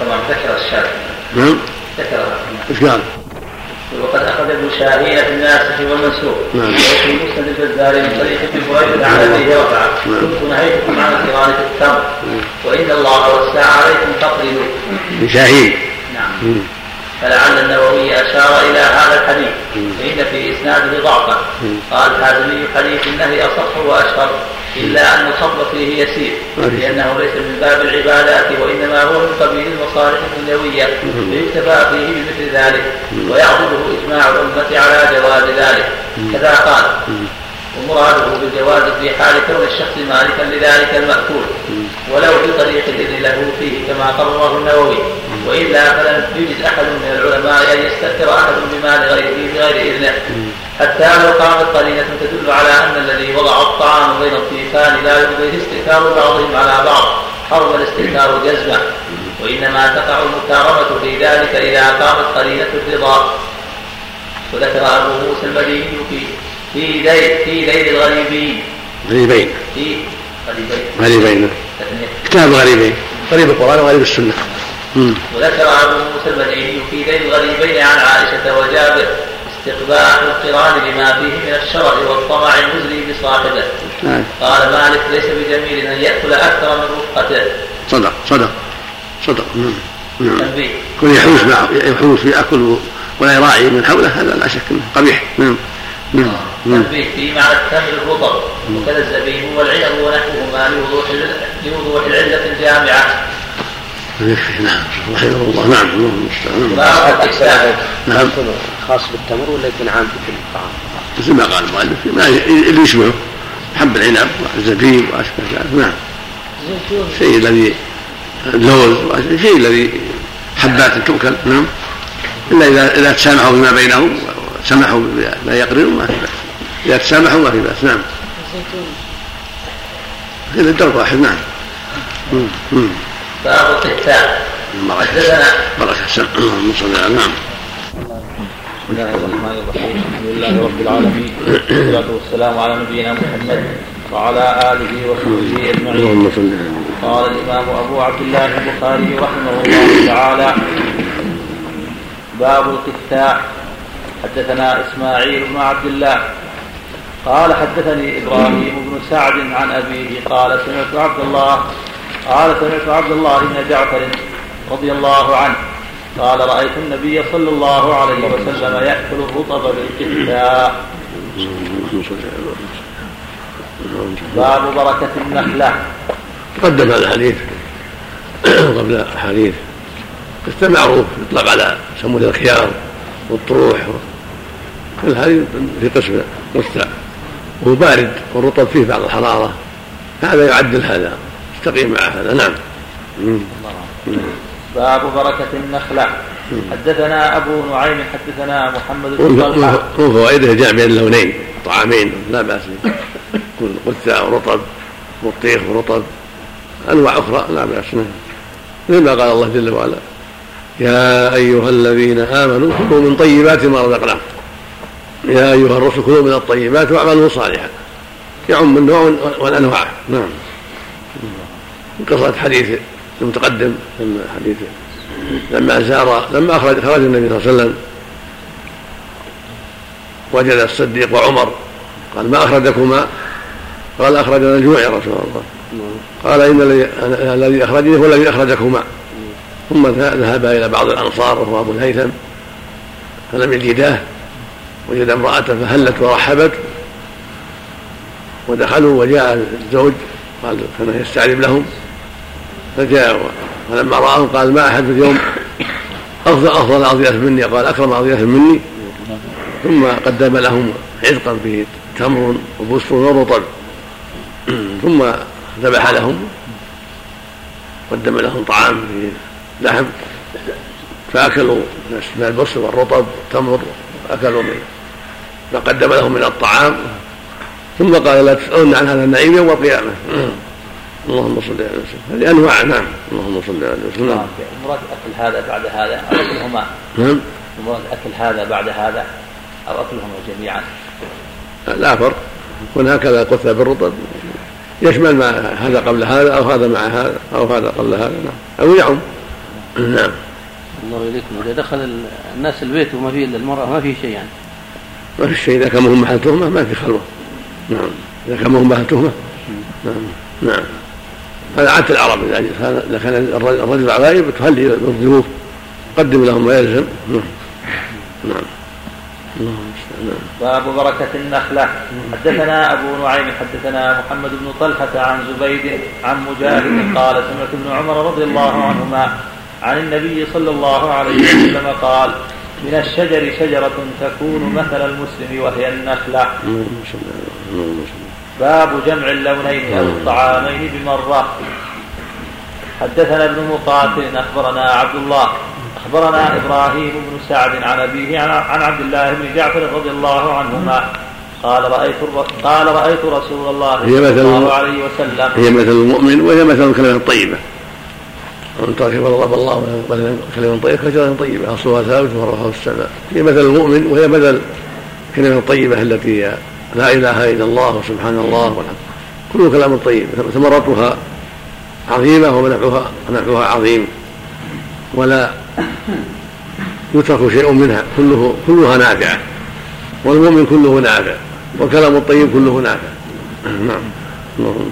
طبعا ذكر الشارع. نعم. ذكر. إيش قال؟ وقد أخذ ابن شاهين في الناسخ والمنسوخ. نعم. وفي مسند الجزار من طريق ابن هريره عن ابيه رفع كنت نهيتكم عن في التمر. وإن الله وسع عليكم فاقبلوا ابن شاهين. نعم. فلعل النووي أشار إلى هذا الحديث. فإن في إسناده ضعفا قال الحازمي حديث النهي أصح وأشهر. إلا أن الخطب فيه يسير لأنه ليس من باب العبادات وإنما هو من قبيل المصالح الدنيوية فيكتفى فيه بمثل ذلك ويعضده إجماع الأمة على جواز ذلك. كذا قال. مراده بالجواز في حال كون الشخص مالكا لذلك المأكول. ولو بطريق الإذن له فيه كما قرره النووي. وإلا فلم يجد أحد من العلماء أن يستأثر أحد بمال غيره بغير إذنه. حتى لو قامت قرينة تدل على أن الذي وضع الطعام بين الضيفان لا يرضيه استئثار بعضهم على بعض. حرم الاستئثار جزمة وإنما تقع المكارمة في ذلك إذا قامت قرينة الرضا. وذكر أبو موسى المديني في في ليل في ليل الغريبين. غريبين. في غريبين. غريبين. كتاب غريبين. غريب القرآن وغريب السنة. وذكر أبو موسى المديني في ليل الغريبين عن عائشة وجابر استقباح القرآن لما فيه من الشرع والطمع المزري بصاحبه. نعم. قال مالك ليس بجميل أن يأكل أكثر من رفقته. صدق صدق صدق. نعم نعم كل يحوس مع يحوس ياكل ولا يراعي من حوله هذا لا شك إنه قبيح. نعم نعم تنبيه في معنى التمر الرطب وكذا الزبيب والعنب ونحوهما لوضوح لوضوح العلة الجامعة. نعم. رحمه الله. نعم اللهم المستعان نعم. خاص بالتمر ولا يكون عام في كل الطعام؟ مثل ما قال المؤلف ما اللي يشبهه حب العنب والزبيب وأشبه ذلك. نعم. الشيء الذي اللوز الشيء الذي حبات تؤكل نعم. إلا اذا إذا تسامحوا فيما بينهم. سمحوا بما يقرنوا ما في بأس. إذا تسامحوا ما في بأس. نعم. إلى الدرب واحد نعم. باب القتال. حدثنا. بركة. اللهم صل على نعم. بسم الله الرحمن الرحيم. الحمد لله رب العالمين. والصلاة والسلام على نبينا محمد وعلى آله وصحبه أجمعين. قال الإمام أبو عبد الله البخاري رحمه الله تعالى باب القتاع حدثنا إسماعيل بن عبد الله قال حدثني إبراهيم بن سعد عن أبيه قال سمعت عبد الله قال سمعت عبد الله بن جعفر رضي الله عنه قال رأيت النبي صلى الله عليه وسلم يأكل الرطب بالقثاء باب بركة النخلة. تقدم هذا الحديث قبل حديث قثة معروف يطلق على سموه الخيار. والطروح كل هذه في قسم قثة وهو بارد والرطب فيه بعض الحرارة. هذا يعدل هذا. يستقيم مع هذا. نعم. باب بركة النخلة. حدثنا أبو نعيم حدثنا محمد بن طلحة. فوائده جاء بين اللونين. طعامين. لا بأس. يكون قثة ورطب بطيخ ورطب. أنواع أخرى. لا بأس. مثل ما قال الله جل وعلا. يا أيها الذين آمنوا كلوا من طيبات ما رزقناكم. يا أيها الرسل كلوا من الطيبات واعملوا صالحا. يعم النوع والأنواع. نعم. قصة حديث المتقدم لما حديث لما زار لما أخرج خرج النبي صلى الله عليه وسلم. وجد الصديق وعمر. قال ما أخرجكما؟ قال أخرجنا الجوع يا رسول الله. قال إن الذي أخرجني هو الذي أخرجكما. ثم ذهب إلى بعض الأنصار وهو أبو الهيثم فلم يجداه وجد امرأة فهلت ورحبت ودخلوا وجاء الزوج قال كان يستعذب لهم فجاء فلما رآهم قال ما أحد اليوم؟ أفضل أفضل أضياف مني قال أكرم أضياف مني. ثم قدم لهم عزقا فيه تمر وبسر ورطب. ثم ذبح لهم قدم لهم طعام فيه لحم فأكلوا من البصر والرطب والتمر أكلوا منه. فقدم لهم من الطعام. ثم قال لا تسألون عن هذا النعيم يوم القيامة. اللهم صل على وسلم هذه انواع نعم. اللهم صل على وسلم نعم. مراد أكل هذا بعد هذا أو أكلهما؟ نعم. مراد أكل هذا بعد هذا أو أكلهما جميعا؟ لا فرق. يكون هكذا قثة بالرطب. يشمل ما هذا قبل هذا أو هذا مع هذا أو هذا قبل هذا. نعم. أو يعم. نعم. الله إليكم. إذا دخل الناس البيت وما فيه إلا المرأة ما في شيء يعني. ما في شيء. إذا كان هم محل تهمة ما في خلوة. نعم. إذا كان هم محل تهمة. نعم. نعم. هذا عادة العرب. إذا كان الرجل غائب تهلي بالضيوف قدم لهم ما يلزم نعم. نعم باب بركة النخلة. حدثنا أبو نعيم حدثنا محمد بن طلحة عن زبيد عن مجاهد قال سمعت ابن عمر رضي الله عنهما عن النبي صلى الله عليه وسلم قال من الشجر شجرة تكون مثل المسلم وهي النخلة. باب جمع اللونين أو الطعامين بمرة. حدثنا ابن مقاتل أخبرنا عبد الله. أخبرنا إبراهيم بن سعد عن أبيه عن عبد الله بن جعفر رضي الله عنهما. قال رأيت قال رأيت رسول الله صلى الله عليه وسلم. هي مثل المؤمن وهي مثل الكلمة الطيبة. ومن ترك ضرب الله مثلا كلمة طيبة كشجرة طيبة. أصلها ثابت وفرحه السماء هي مثل المؤمن وهي مثل الكلمة الطيبة التي هي لا إله إلا الله وسبحان الله والحمد. كل كلام طيب ثمرتها عظيمة ونفعها ونفعها عظيم. ولا يترك شيء منها كله كلها نافعة. والمؤمن كله نافع والكلام الطيب كله نافع. نعم. اللهم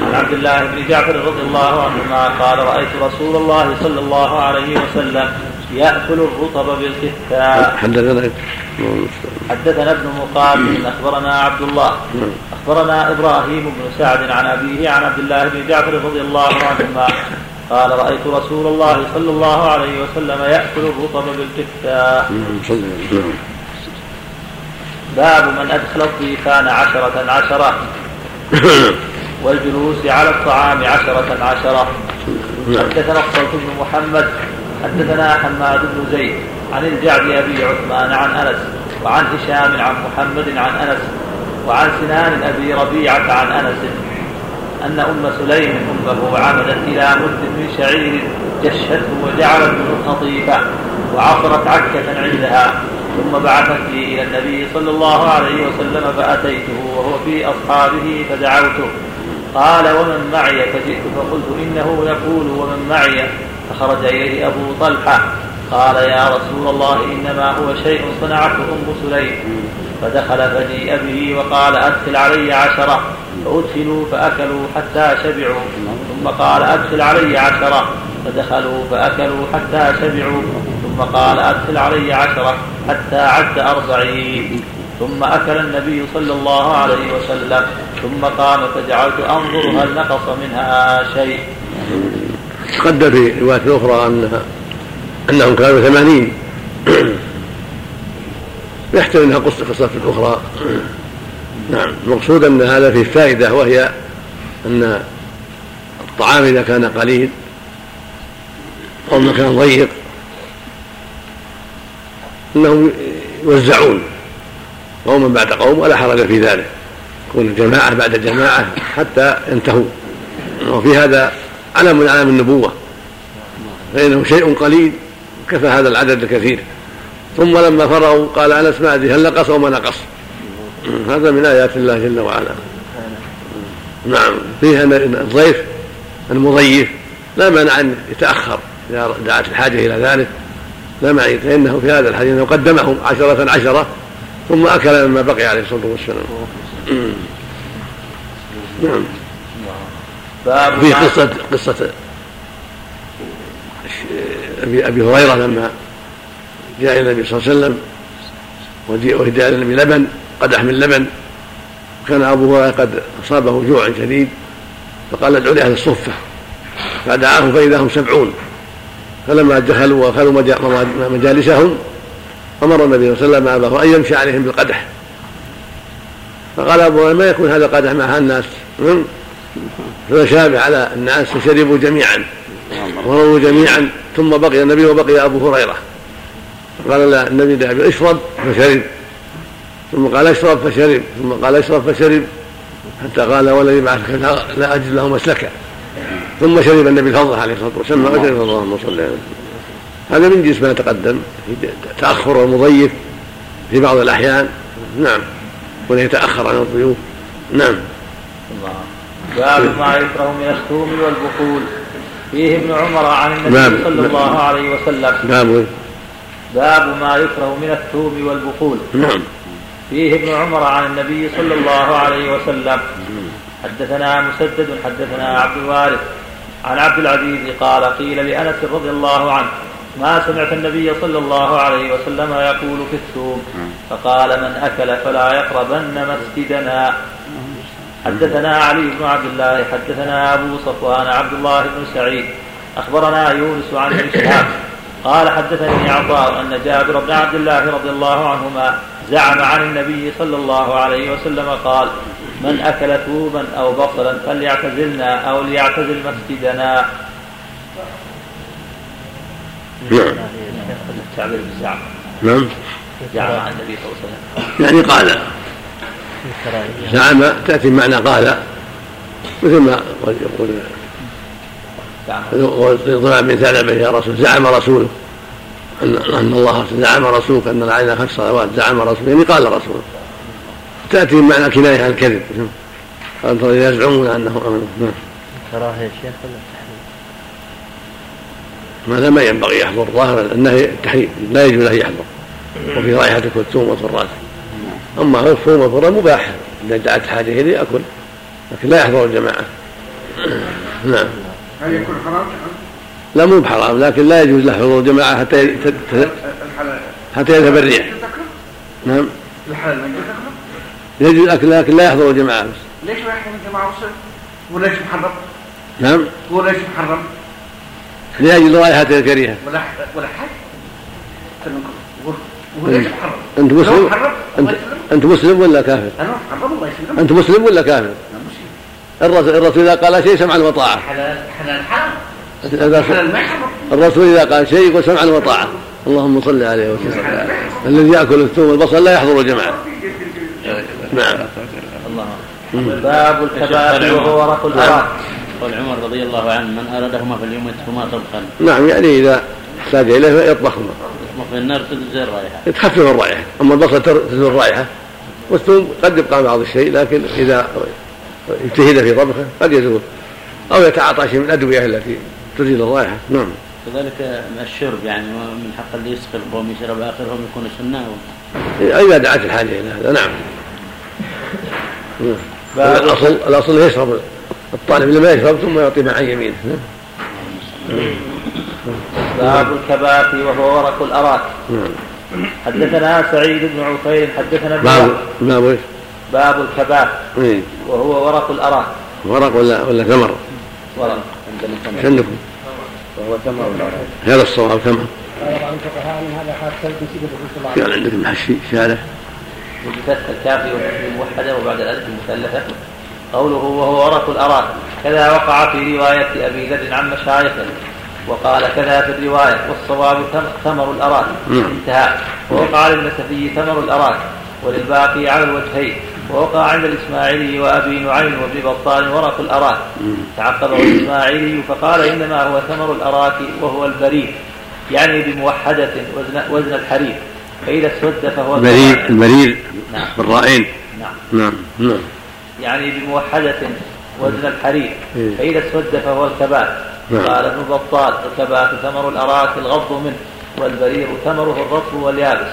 عن عبد الله بن جعفر رضي الله عنهما قال رأيت رسول الله صلى الله عليه وسلم يأكل الرطب بالكتاب. حدثنا حدثنا ابن مقاتل أخبرنا عبد الله. أخبرنا إبراهيم بن سعد عن أبيه عن عبد الله بن جعفر رضي الله عنهما قال رأيت رسول الله صلى الله عليه وسلم يأكل الرطب بالكتاب. باب من أدخل الضيفان عشرة عشرة. (laughs) والجلوس على الطعام عشرة عشرة. حدثنا الصلت بن محمد حدثنا حماد بن زيد عن الجعد أبي عثمان عن أنس وعن هشام عن محمد عن أنس وعن سنان أبي ربيعة عن أنس أن أم سليم أمه عمدت إلى مد من شعير جشته وجعلت منه خطيفة وعصرت عكة عندها ثم بعثتني إلى النبي صلى الله عليه وسلم فأتيته وهو في أصحابه فدعوته. قال ومن معي فجئت فقلت إنه يقول ومن معي فخرج إليه أبو طلحة قال يا رسول الله إنما هو شيء صنعته أم سليم فدخل فجيء به وقال أدخل علي عشرة فأدخلوا فأكلوا حتى شبعوا ثم قال أدخل علي عشرة فدخلوا فأكلوا حتى شبعوا ثم قال أدخل علي عشرة حتى عد أربعين ثم أكل النبي صلى الله عليه وسلم ثم قام فجعلت أنظر هل نقص منها شيء. تقدم في رواية أخرى أنها أنهم كانوا ثمانين. يحتمل أنها قصة قصة أخرى. نعم. المقصود أن هذا فيه فائدة وهي أن الطعام إذا كان قليل أو المكان ضيق إنهم يوزعون. قوما بعد قوم ولا حرج في ذلك. يكون جماعة بعد جماعة حتى ينتهوا. وفي هذا علم من اعلام النبوة. فإنه شيء قليل. كفى هذا العدد الكثير. ثم لما فرغوا قال ما أدري هل نقص أو ما نقص؟ هذا من آيات الله جل وعلا. نعم. فيها الضيف المضيف. لا مانع أن يتأخر إذا دعت الحاجة إلى ذلك. لا معنى فإنه في هذا الحديث أنه قدمهم عشرة عشرة. ثم أكل مما بقي عليه الصلاة والسلام. نعم. في قصة قصة أبي أبي هريرة لما جاء إلى النبي صلى الله عليه وسلم إلى النبي لبن قدح من لبن. وكان أبو هريرة قد أصابه جوع شديد فقال ادعوا لأهل الصفة. فدعاهم فإذا هم سبعون. فلما دخلوا وأخذوا مجالسهم أمر النبي صلى الله عليه وسلم أباه أن يمشي عليهم بالقدح. فقال أبو ما يكون هذا القدح مع الناس؟ فشابه على الناس فشربوا جميعا ورووا جميعا ثم بقي النبي وبقي أبو هريرة. فقال لا النبي لابي اشرب فشرب. ثم قال اشرب فشرب ثم قال اشرب فشرب. حتى قال والذي بعثك لا أجد له مسلكا ثم شرب النبي الفضل عليه الصلاة والسلام. اللهم صل عليه هذا من جنس ما تقدم في تأخر المضيف في بعض الأحيان. نعم. يتاخر عن الضيوف. نعم. باب ما يكره من الثوم والبخول. فيه ابن عمر عن النبي صلى الله عليه وسلم. باب باب ما يكره من الثوم والبخول. نعم. فيه ابن عمر عن النبي صلى الله عليه وسلم. حدثنا مسدد حدثنا عبد الوارث. عن عبد العزيز قال قيل لأنس رضي الله عنه ما سمعت النبي صلى الله عليه وسلم يقول في الثوم فقال من أكل فلا يقربن مسجدنا. حدثنا علي بن عبد الله حدثنا أبو صفوان عبد الله بن سعيد. أخبرنا يونس عن ابن قال حدثني عطاء أن جابر بن عبد الله رضي الله عنهما زعم عن النبي صلى الله عليه وسلم قال من أكل ثوبا أو بصلا فليعتزلنا أو ليعتزل مسجدنا. نعم. التعبير بالزعم. نعم. زعم عن النبي صلى الله عليه وسلم. يعني قال. زعم تأتي بمعنى قال. مثل ما يقول. زعم. ضرب من ثعلبه يا رسول. زعم رسوله ان أن الله زعم رسولك أن علينا خمس صلوات زعم رسولك يعني قال رسوله تأتي بمعنى كناية عن الكذب. قال ترى يزعمون انه امنوا نعم كراهه يا شيخ هذا ما ينبغي يحضر. ظاهر النهي التحريم لا يجوز له يحضر. وفي رائحة الثوم والفرات. أما هو الثوم والفرات مباح. إذا دعت حاجة إليه أكل. لكن لا يحضر الجماعة. (clears throat) نعم. هل يكون حرام؟ لا مو بحرام. لكن لا يجوز له حضور الجماعة حتى ي- حتى يذهب الريح. نعم. الحلال يجوز الأكل لكن لا يحضر الجماعة. بس ليش ما يحرم الجماعة وصل؟ وليش محرم؟ نعم. وليش محرم؟ لأجل رائحته الكريهة. ولا ولا لو مسلم؟ محرم أنت, الله يسلمك. أنت مسلم ولا كافر؟ محرم الله يسلمك. أنت مسلم ولا كافر؟ الرسول, الرسول إذا قال شيء سمعا وطاعة حلال حلال حرام. حلال ما يحرم. الرسول إذا قال شيء يقول سمعا وطاعة اللهم صل عليه وسلم. الذي يأكل الثوم والبصل لا يحضر الجماعة نعم. الله. باب الكبائر وهو ورق الأراك قول عمر رضي الله عنه من أرادهما فاليوم يتركهما طبخا نعم يعني إذا احتاج إليه يطبخهما. يطبخ في النار تجزي الرائحة. يتخفف الرائحة. أما البصل تزول الرائحة. والثوم قد يبقى بعض الشيء لكن إذا اجتهد في طبخه قد يزول. أو يتعاطى شيء من الأدوية التي تزيل الرائحة. نعم. كذلك الشرب يعني من حق اللي يسقي القوم يشرب آخرهم يكون سنة إذا دعت الحاجة إلى هذا. نعم. نعم. الأصل الأصل يشرب الطالب اللي ما يشرب ثم يعطي مع يمينه باب الكبات وهو ورق الأراك. نعم. حدثنا سعيد بن عفير حدثنا باب. باب إيش؟ باب الكبات إيه. وهو ورق الأراك. ورق ولا ولا ثمر؟ ورق عندنا ثمر. عندكم وهو ثمر. الأرض هذا الصواب ثمر. كان عندكم محشي شارع بفتح الكافي الموحدة وبعد الألف المثلثة. قوله وهو ورق الأراك كذا وقع في رواية أبي ذر عن مشايخه. وقال كذا في الرواية والصواب ثم- ثمر الأراك نعم. انتهى. ووقع للنسفي ثمر الأراك وللباقي على الوجهين. ووقع عند الإسماعيلي وأبي نعيم وابن بطال ورق الأراك تعقبه الإسماعيلي فقال إنما هو ثمر الأراك وهو البريد يعني بموحدة وزن, وزن الحرير. فإذا اسود فهو البريد. البريد نعم. بالرائين نعم. نعم. نعم. يعني بموحدة وزن الحرير. إيه. فإذا اسود فهو الكبات نعم. قال ابن بطال الكبات ثمر الأراك الغض منه والبرير ثمره الرطب واليابس.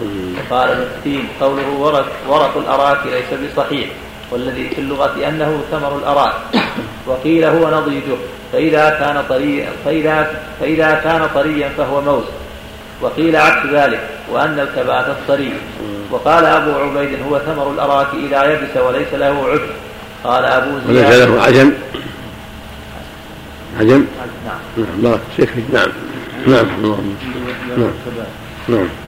وقال ابن التين قوله ورق, ورق الأراك ليس بصحيح والذي في اللغة أنه ثمر الأراك. وقيل هو نضيجه. فإذا كان طريا فإذا, فإذا كان طريا فهو موز. وقيل عكس ذلك وأن الكبات الطري وقال أبو عبيد هو ثمر الأراك إذا يبس وليس له عذر. قال أبو وليس زياد له عجم. عجم؟ نعم. نعم. بارك نعم. نعم. نعم. نعم.